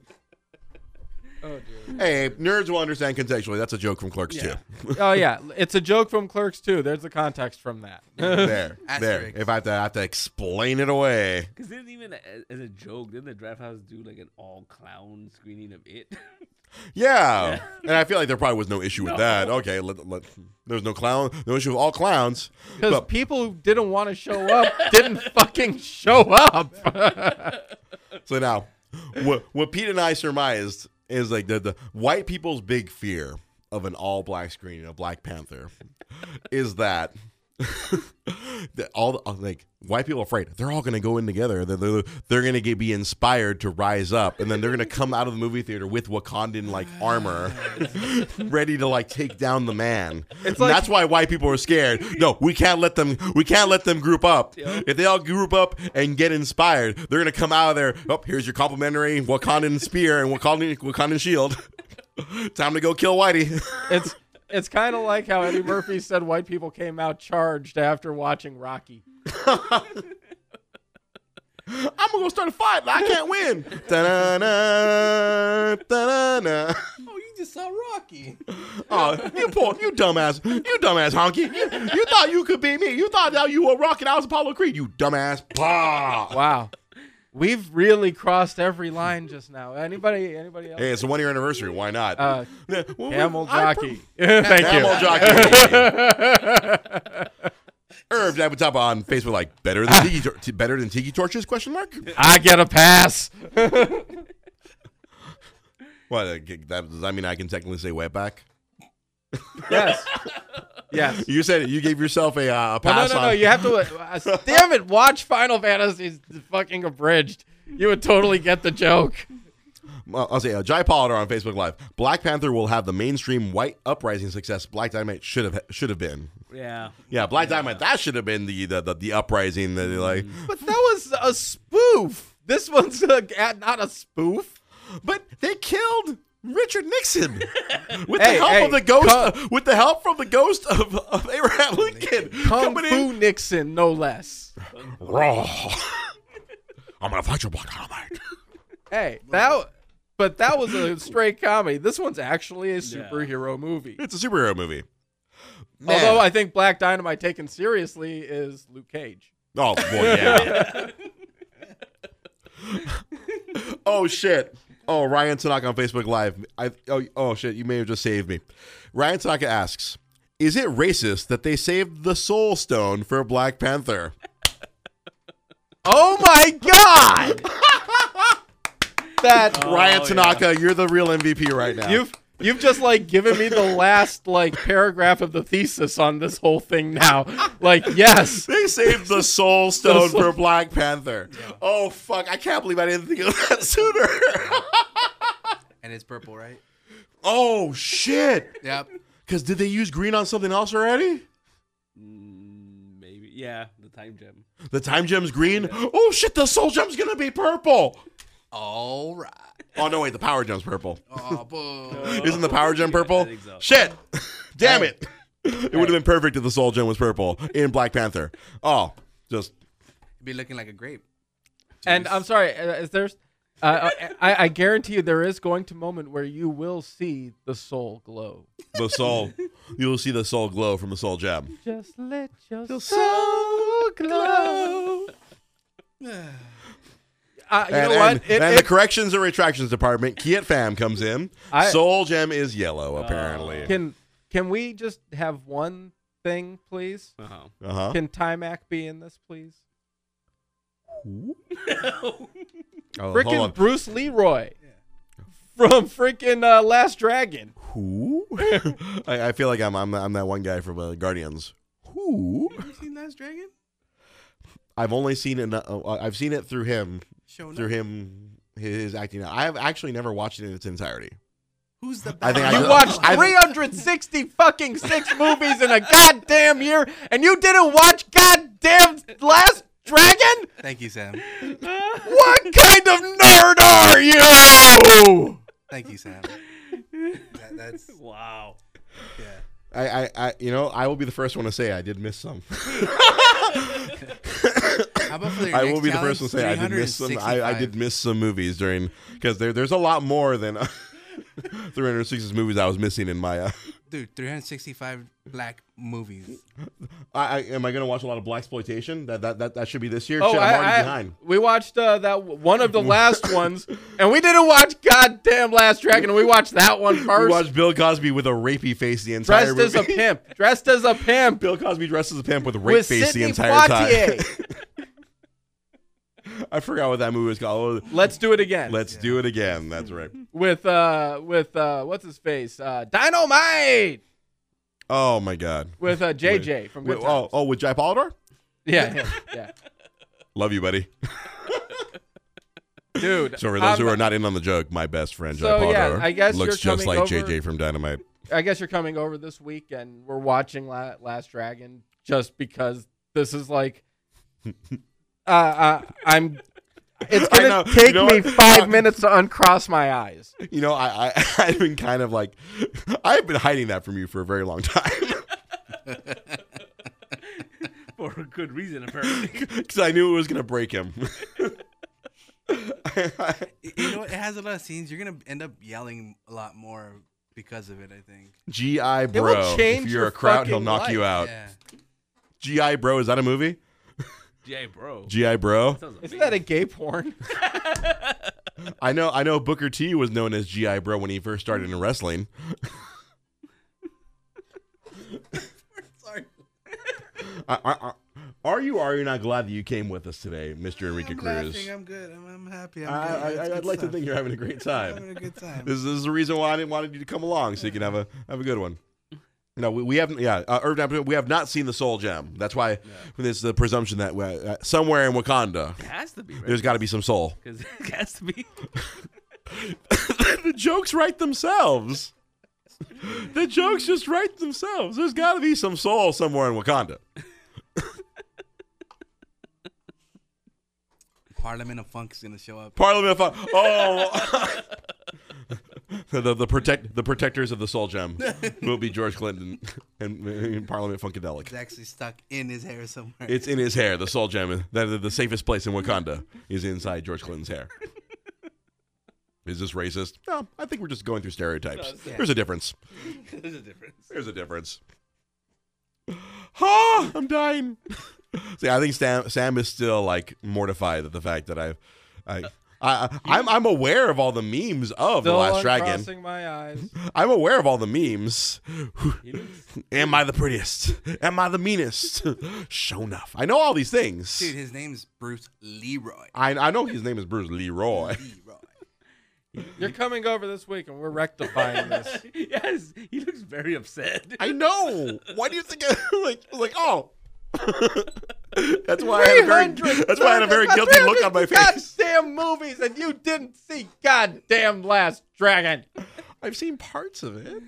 Oh dear. Hey, nerds will understand contextually. That's a joke from Clerks Yeah. too. Oh yeah, it's a joke from Clerks too. There's the context from that. there, there. If I have to, I have to explain it away. Because didn't even as a joke, didn't the Drafthouse do like an all clown screening of it? Yeah. and I feel like there probably was no issue with that. Okay, let, let, there was no clown, no issue with all clowns. Because But- people who didn't want to show up didn't fucking show up. So now, what what Pete and I surmised is like the, the white people's big fear of an all black screening of Black Panther is that. that all the, uh, like white people are afraid they're all going to go in together they're, they're, they're going to be inspired to rise up and then they're going to come out of the movie theater with wakandan like armor ready to like take down the man like- that's why white people are scared no we can't let them we can't let them group up Yep. if they all group up and get inspired, they're gonna come out of there. Oh, here's your complimentary Wakandan spear and Wakandan Wakandan shield. Time to go kill Whitey. It's it's kind of like how Eddie Murphy said white people came out charged after watching Rocky. I'm gonna go start a fight. I can't win. Da-na-na, da-na-na. Oh, you just saw Rocky. Oh, you poor, you dumbass, you dumbass honky. You, you thought you could beat me. You thought that you were rocking. I was Apollo Creed. You dumbass. Bah. Wow. We've really crossed every line just now. Anybody anybody else? Hey, it's a one year anniversary. Why not? Uh, well, camel jockey. Thank Camel you. jockey. Herb Dabutapa on Facebook, like better than tiki, tor- t- better than tiki torches? Question mark. I get a pass. What uh, that does that mean? I can technically say wetback. yes. Yes. You said it. You gave yourself a, uh, a No, no, no, on. no. You have to. Uh, damn it! Watch Final Fantasy's fucking abridged. You would totally get the joke. Well, I'll say uh, Jai Polidor on Facebook Live. Black Panther will have the mainstream white uprising success Black Dynamite should have should have been. yeah. Yeah, Black Dynamite that should have been the the, the, the uprising that they like. But that was a spoof. This one's a, not a spoof. But they killed Richard Nixon with Hey, the help hey, of the ghost. with the help from the ghost of, of Abraham Lincoln Kung Fu in. Nixon, no less. Raw. I'm gonna fight you, Black Dynamite. Hey, that. But that was a straight comedy. This one's actually a superhero movie. It's a superhero movie. Man. Although I think Black Dynamite taken seriously is Luke Cage. Oh boy, yeah. oh shit. Oh, Ryan Tanaka on Facebook Live. I oh, oh shit, you may have just saved me. Ryan Tanaka asks, "Is it racist that they saved the Soul Stone for Black Panther?" Oh my god! that Ryan Oh, Tanaka, you're the real MVP right now. you've you've just like given me the last like paragraph of the thesis on this whole thing now. Like, yes. They saved the Soul Stone Soul- for Black Panther. Oh fuck! I can't believe I didn't think of that sooner. And it's purple, right? oh shit! Yep. Because did they use green on something else already? Mm, maybe. Yeah, the time gem. The time gem's green. Oh shit! The Soul gem's gonna be purple. All right. Oh no! Wait, the Power gem's purple. Oh, boo. Isn't the Power gem purple? think so. Shit! Damn Hey. it! It would have been perfect if the Soul gem was purple in Black Panther. Oh, just Be looking like a grape. And I'm sorry, uh, is there's uh, I, I guarantee you there is going to moment where you will see the soul glow. the soul. You'll see the soul glow from the Soul gem. Just let your soul glow. Uh, you and, know what? and- It- and it- the corrections and retractions department, Kiet Fam comes in. I- Soul Gem is yellow, apparently. can can we just have one thing, please? Uh-huh. Uh huh. Can Taimak be in this, please? Oh, hold Frickin' on. Bruce Leroy from freaking uh, Last Dragon. Who? I, I feel like I'm, I'm I'm that one guy from uh, Guardians. Who? Have you seen Last Dragon? I've only seen it. Uh, I've seen it through him. Show Through him, his acting. out. I have actually never watched it in its entirety. Who's the best? I think I You just- watched I- 360 fucking six movies in a goddamn year, and you didn't watch goddamn Last Dragon? Thank you, Sam. What kind of nerd are you? Thank you, Sam. That, that's Wow. yeah. I, I, I, you know, I will be the first one to say I did miss some. How about for your I next will be the first one to say I did miss some. I, I 365. did miss some movies during because there, there's a lot more than uh, 360 movies I was missing in my. Uh, Dude, 365 black movies. I, I am I gonna watch a lot of black exploitation? That that that, that should be this year. Oh, Shit, I'm I, already I- behind. we watched uh, that w- one of the last ones, and we didn't watch goddamn Last Dragon. And we watched that one We first. watched Bill Cosby with a rapey face the entire dressed as a pimp. Dressed as a pimp. Bill Cosby dressed as a pimp with a rape With face Sidney the entire Poitier. time. I forgot what that movie was called. Oh, Let's do it again. Let's do it again. That's right. with uh with uh what's his face? Uh Dynamite Oh my god. with uh JJ from Good Wait, oh, oh, with Jai Polidor? Yeah, him. Yeah. Love you, buddy. Dude. So for those who are not in on the joke, my best friend Jai So, yeah, Polidor I guess looks you're just like over- JJ from Dynamite. I guess you're coming over this week and we're watching La- Last Dragon just because this is like uh, uh I'm it's gonna know. take You know me what? five minutes to uncross my eyes. You know, I, I I've been kind of like I've been hiding that from you for a very long time For a good reason, apparently. because I knew it was gonna break him. You know, it has a lot of scenes. You're gonna end up yelling a lot more because of it. I think. GI will Bro. change If you're your a kraut, he'll fucking knock you life. out. Yeah. GI Bro, is that a movie? Yeah, bro. GI Bro. Sounds Isn't that a gay porn? I know I know Booker T was known as GI Bro when he first started in wrestling. Sorry. I, I, I, are you are you not glad that you came with us today, Mr. Enrique I'm Cruz? laughing. I'm good. I'm, I'm happy. I'm I, good. I, I, I'd like to think you're having a great I'm time. having a good time. This, this is the reason why I didn't want you to come along, so you can have a have a good one. No, we, we haven't. Yeah, uh, Irvin, we have not seen the Soul Gem. That's why there's the presumption that uh, somewhere in Wakanda It has to be, right? there's got to be some soul. Because it has to be. the jokes write themselves. The jokes just write themselves. There's got to be some soul somewhere in Wakanda. Parliament of Funk is gonna show up. Parliament of Fun- Oh. the, the protect the protectors of the Soul Gem will be George Clinton and, and Parliament Funkadelic. It's actually stuck in his hair somewhere. It's in his hair. The Soul Gem. That the, the safest place in Wakanda is inside George Clinton's hair. Is this racist? No, I think we're just going through stereotypes. Yeah. There's a difference. There's a difference. There's a difference. Ah, I'm dying. See, I think Sam Sam is still like mortified at the fact that I've I I, I'm I'm aware of all the memes of the Last Dragon. my eyes. I'm aware of all the memes. Am I the prettiest? Am I the meanest? Sho'nuff. I know all these things. Dude, his name's Bruce Leroy. I I know his name is Bruce Leroy. Leroy. You're coming over this week, and we're rectifying this. yes, he looks very upset. I know. Why do you think I like like oh? that's why I had a very that's why I had a very guilty look on my face. Goddamn movies, and you didn't see goddamn Last Dragon. I've seen parts of it.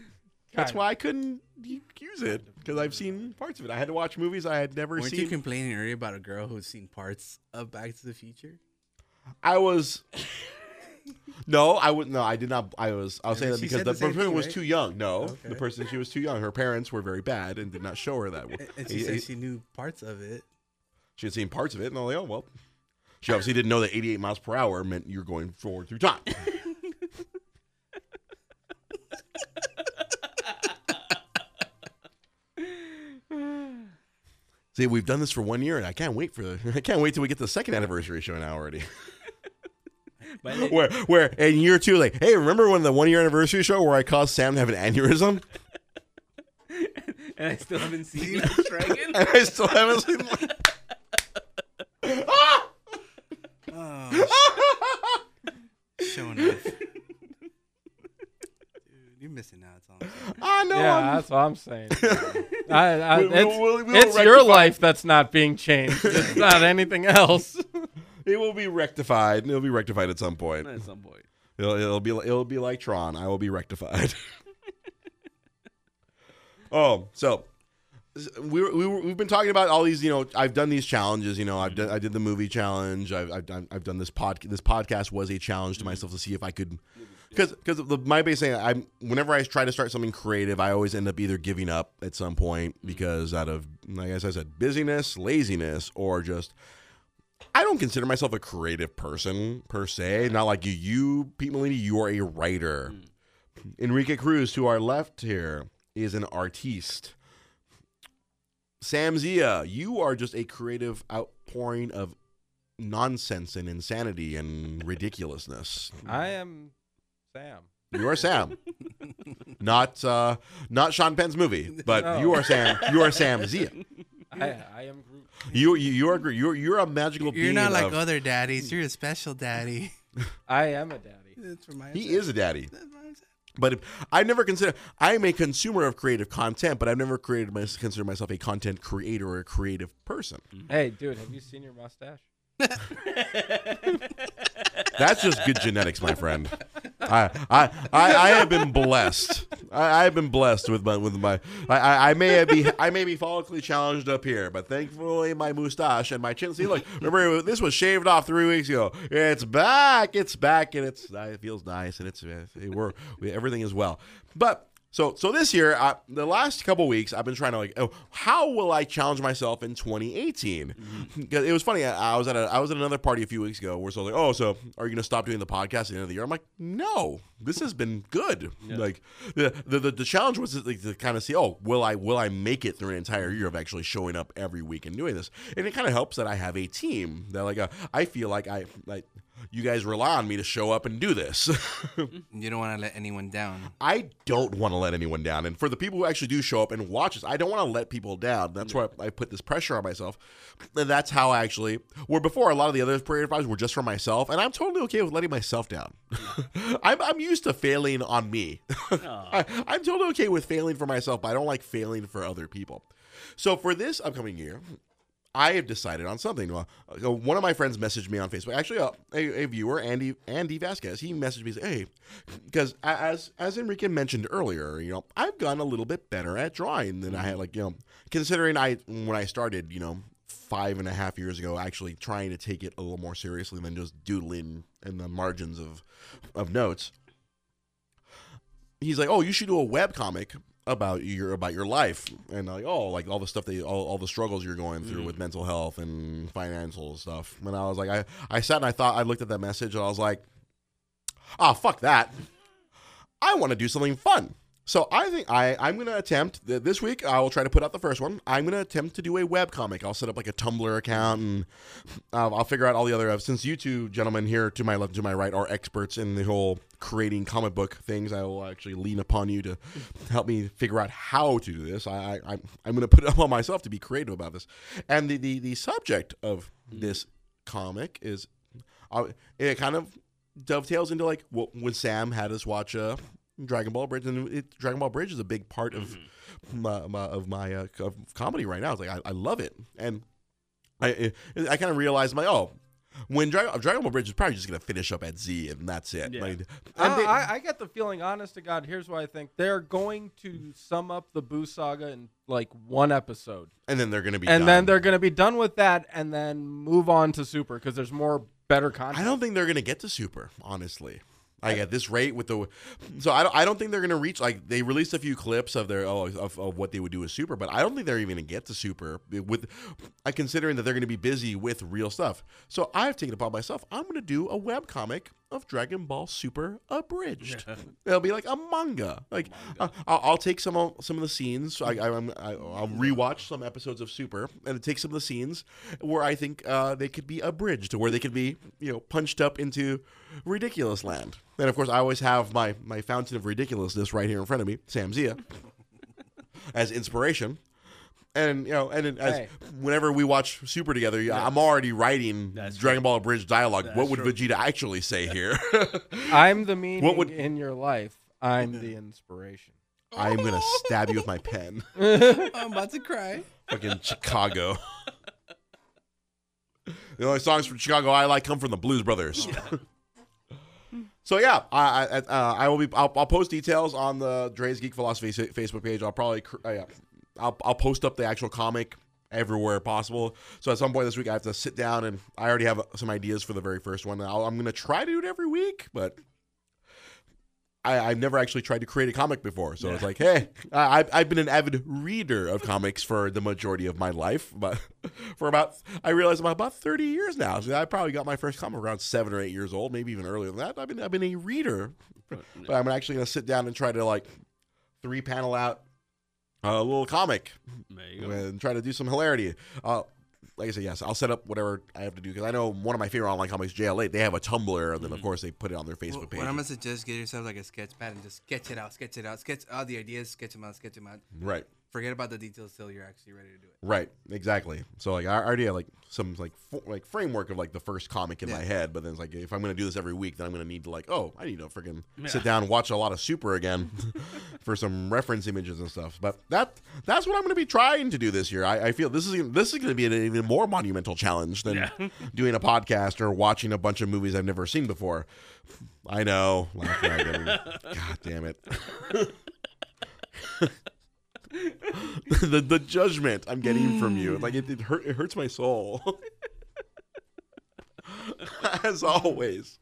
That's why I couldn't use it because I've seen parts of it. I had to watch movies I had never Weren't seen. you complaining earlier about a girl who's seen parts of Back to the Future? I was. No, I wouldn't. no. I did not. I was. I was saying that She because said the, the same person thing, was right? too young. No, Okay. the person she was too young. Her parents were very bad and did not show her that. And- And she He- he- said she knew parts of it. she had seen parts of it, and all like, oh well. She obviously didn't know that 88 miles per hour meant you're going forward through time. See, we've done this for one year, and I can't wait for the. I can't wait till we get to the second anniversary show now already. But then- where, where in year two, like, hey, remember when the one year anniversary show where I caused Sam to have an aneurysm, and I still haven't seen Last Dragon. and I still haven't seen. ah! Oh, showing off. Dude, you're missing out. That's all I'm saying. I know. yeah, I'm- that's what I'm saying. I, I, We- we'll- it's we'll- we'll it's your life that's not being changed. It's not anything else. It will be rectified. It'll be rectified at some point. At some point. It'll, it'll be it'll be like Tron. I will be rectified. oh, so we were, we were, we've been talking about all these. You know, I've done these challenges. You know, I've done I did the movie challenge. I've I've done I've done this pod. This podcast was a challenge to mm-hmm. myself to see if I could. Because because my base thing, I'm whenever I try to start something creative, I always end up either giving up at some point mm-hmm. because out of like I said, busyness, laziness, or just I don't consider myself a creative person per se. Not like you. You, Pete Molini, you are a writer. Enrique Cruz, to our left here, is an artiste. Sam Zia, you are just a creative outpouring of nonsense and insanity and ridiculousness. I am Sam. You are Sam, not uh, not Sean Penn's movie, but No. you are Sam. You are Sam Zia. I, I am Groot. You you, you are you're you're a magical You're being. not like of- other daddies. You're a special daddy. I am a daddy. That's for my. he is a daddy. That's I'm. But if, I never consider I am a consumer of creative content, but I've never created my, consider myself a content creator or a creative person. Hey, dude, have you seen your mustache? That's just good genetics, my friend. I I, I, I have been blessed. I, I have been blessed with my with my. I, I, may be I may be follically challenged up here, but thankfully my mustache and my chin. See, look, remember this was shaved off three weeks ago. It's back. It's back, and it's it feels nice, and it's it, we're we, everything is well. But so so this year, uh, the last couple weeks, I've been trying to like, oh, how will I challenge myself in 2018? Because it was funny. I, I was at a I was at another party a few weeks ago where so like, oh, so are you going to stop doing the podcast at the end of the year? I'm like, no, this has been good. Like the, the the the challenge was like, to kind of see, oh, will I will I make it through an entire year of actually showing up every week and doing this? And it kind of helps that I have a team that like uh, I feel like I like you guys rely on me to show up and do this. You don't want to let anyone down. I don't want to let anyone down. And for the people who actually do show up and watch us, I don't want to let people down. That's why I put this pressure on myself. And that's how I actually, where before a lot of the other creative projects were just for myself. And I'm totally okay with letting myself down. I'm, I'm used to failing on me. I, I'm totally okay with failing for myself, but I don't like failing for other people. So for this upcoming year, I have decided on something. Uh, one of my friends messaged me on Facebook. Actually, uh, a, a viewer, Andy Andy Vasquez, he messaged me, "Hey, because as as Enrique mentioned earlier, you know, I've gotten a little bit better at drawing than I had. Like, you know, considering I when I started, you know, five and a half years ago, actually trying to take it a little more seriously than just doodling in the margins of of notes." He's like, "Oh, you should do a web comic about your about your life and like oh like all the stuff that all, all the struggles you're going through with mental health and financial stuff. And i was like i i sat and i thought i looked at that message and i was like ah fuck that. I want to do something fun So I think I I'm gonna attempt this week. I will try to put out the first one. I'm gonna attempt to do a web comic. I'll set up like a Tumblr account and uh, I'll figure out all the other. Uh, since you two gentlemen here to my left, to my right, are experts in the whole creating comic book things, I will actually lean upon you to help me figure out how to do this. I, I I'm I'm gonna put it up on myself to be creative about this. And the the, the subject of this comic is, uh, it kind of dovetails into like what when Sam had us watch uh, Dragon Ball Abridged, and it, Dragon Ball Abridged is a big part of mm-hmm. my, my of my uh, of comedy right now. It's like I, I love it, and I I, I kind of realized my oh. When Dragon, uh, Dragon Ball Abridged is probably just gonna finish up at Z and that's it. Yeah. Like, uh, and I, they- I, I get the feeling, honest to God, here's what I think. They're going to sum up the Boo saga in like one episode. and then they're gonna be and done. then they're going to be done with that and then move on to Super because there's more better content. I don't think they're gonna get to Super, honestly. Like at this rate with the, so I don't, I don't think they're gonna reach. Like they released a few clips of their oh, of, of what they would do with Super, but I don't think they're even gonna get to Super with, I considering that they're gonna be busy with real stuff. So I've taken upon myself. I'm gonna do a web comic of Dragon Ball Super abridged. It'll be like a manga. Like uh, I'll, I'll take some of, some of the scenes. I, I, I'm, I, I'll rewatch some episodes of Super and take some of the scenes where I think uh, they could be abridged, where they could be you know punched up into ridiculous land. And of course, I always have my my fountain of ridiculousness right here in front of me, Sam Zia, as inspiration. And you know, and as Hey. whenever we watch Super together, I'm already writing That's Dragon Ball Abridged dialogue. what would true. Vegeta actually say here? I'm the meaning What would- in your life. I'm the inspiration. I'm gonna stab you with my pen. I'm about to cry. Fucking Chicago. the only songs from Chicago I like come from the Blues Brothers. so yeah, I I, uh, I will be. I'll, I'll post details on the Dre's Geek Philosophy Facebook page. I'll probably. cr- Uh, yeah, I'll I'll post up the actual comic everywhere possible. So at some point this week, I have to sit down and I already have some ideas for the very first one. I'll, I'm gonna try to do it every week, but. I, I've never actually tried to create a comic before, so it's like, hey, I, I've, I've been an avid reader of comics for the majority of my life, but for about, I realize about about thirty years now. So I probably got my first comic around seven or eight years old, maybe even earlier than that. I've been, I've been a reader, but I'm actually gonna sit down and try to like three panel out a little comic There you go. and try to do some hilarity. Uh, like I said, yes, I'll set up whatever I have to do because I know one of my favorite online comics, JL8, they have a Tumblr, and then of course they put it on their Facebook What, page. what I'm gonna suggest, get yourself like a sketch pad and just sketch it out, sketch it out, sketch all the ideas, sketch them out, sketch them out. right. Forget about the details till you're actually ready to do it. Right, exactly. So like I already have like some like fo- like framework of like the first comic in my head, but then it's like if I'm gonna do this every week, then I'm gonna need to like oh I need to freaking Yeah. sit down and watch a lot of Super again for some reference images and stuff. But that that's what I'm gonna be trying to do this year. I, I feel this is this is gonna be an even more monumental challenge than Yeah. doing a podcast or watching a bunch of movies I've never seen before. I know, God damn it. The the judgment I'm getting from you, like it, it hmm. hurt it hurts my soul. As always,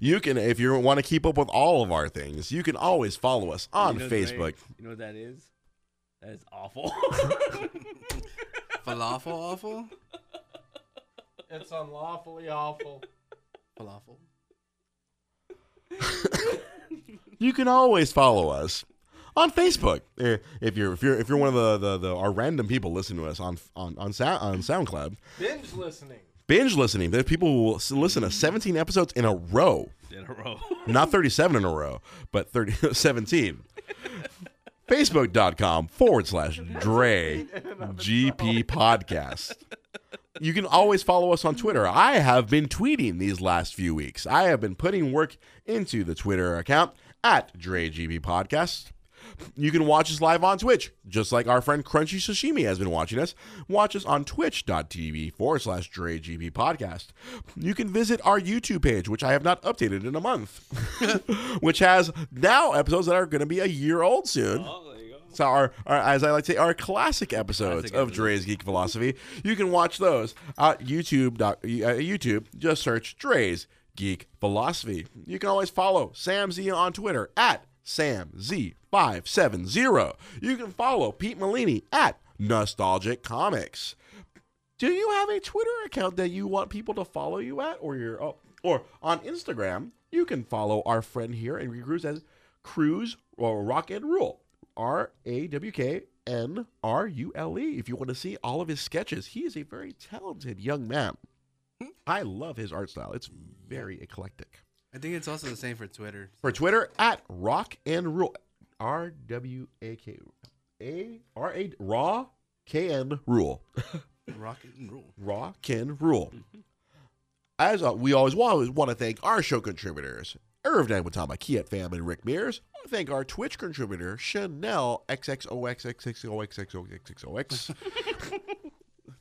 you can if you want to keep up with all of our things, you can always follow us on You know, Dre, Facebook. You know what that is? That is awful. Falafel, awful. It's unlawfully awful. Falafel. You can always follow us on Facebook. Eh, If you're if you're if you're one of the the, the our random people listening to us on on on, Sound, on SoundCloud, Binge listening. binge listening. There's people who will listen to 17 episodes in a row. in a row. not 37 in a row, but 30, 17. Facebook.com forward slash Dre GP podcast. You can always follow us on Twitter. I have been tweeting these last few weeks. I have been putting work into the Twitter account at Dre GP podcast. You can watch us live on Twitch, just like our friend Crunchy Sashimi has been watching us. Watch us on twitch.tv forward slash Dre GP podcast. You can visit our YouTube page, which I have not updated in a month, which has now episodes that are going to be a year old soon. Oh, there you go. So our, our, as I like to say, our classic episodes Classic of episodes. Dre's Geek Philosophy. You can watch those at YouTube. uh, YouTube, just search Dre's Geek Philosophy. You can always follow Sam Z on Twitter at SamZ570. You can follow Pete Molini at Nostalgic Comics. Do you have a Twitter account that you want people to follow you at, or your oh, or on Instagram? You can follow our friend here and Cruz as Cruz or Rock and Rule. R A W K N R U L E. If you want to see all of his sketches, he is a very talented young man. Hmm? I love his art style. It's very eclectic. I think it's also the same for Twitter. For Twitter, at Rock and Rule. R W A K A R A Raw K N Rule. Rock and rule. Raw Can Rule. As uh, we always want, want to thank our show contributors, Irv Watama, Kiet Fam, and Rick Mears. I want to thank our Twitch contributor, Chanel XXOXXXOXXOXXOX.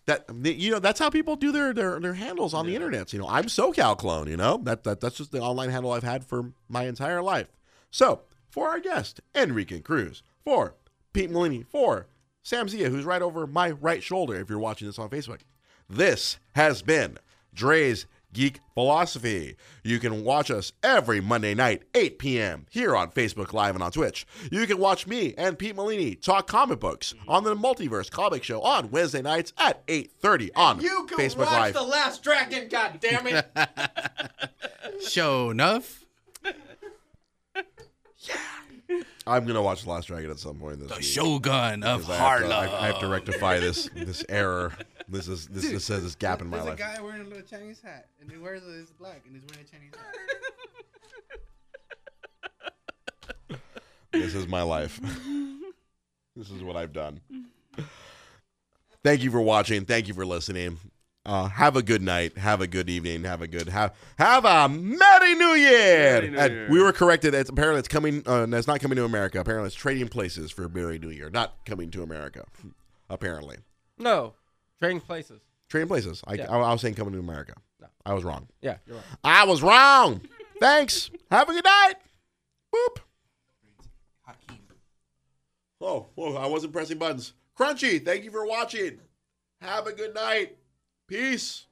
That you know, that's how people do their their, their handles on the internet. You know, I'm SoCal clone. You know, that, that that's just the online handle I've had for my entire life. So for our guest, Enrique Cruz, for Pete Molini, for Sam Zia, who's right over my right shoulder. If you're watching this on Facebook, this has been Dre's Geek Philosophy. You can watch us every Monday night, 8 p.m. here on Facebook Live and on Twitch. You can watch me and Pete Molini talk comic books on the Multiverse Comic Show on Wednesday nights at 8:30 on Facebook Live. You can Facebook watch Live. The Last Dragon, God damn it! Sho'nuff. Yeah. I'm gonna watch The Last Dragon at some point this The week. Shogun of because I have, to, Harlem. I, I have to rectify this this error. This is this, this says this gap in my life. There's life. a guy wearing a little Chinese hat, and he wears his black, and he's wearing a Chinese hat. This is my life. this is what I've done. Thank you for watching. Thank you for listening. Uh, have a good night. Have a good evening. Have a good have have a Merry New Year. Merry New Year. we were corrected. It's apparently it's coming. Uh, it's not coming to America. Apparently it's trading places for Merry New Year. Not coming to America. Apparently no, trading places. trading places. I, Yeah. I, I was saying coming to America. No. I was wrong. Yeah, you're right. I was wrong. Thanks. Have a good night. Boop. Hakeem. Oh, whoa, I wasn't pressing buttons. Crunchy, thank you for watching. Have a good night. Peace.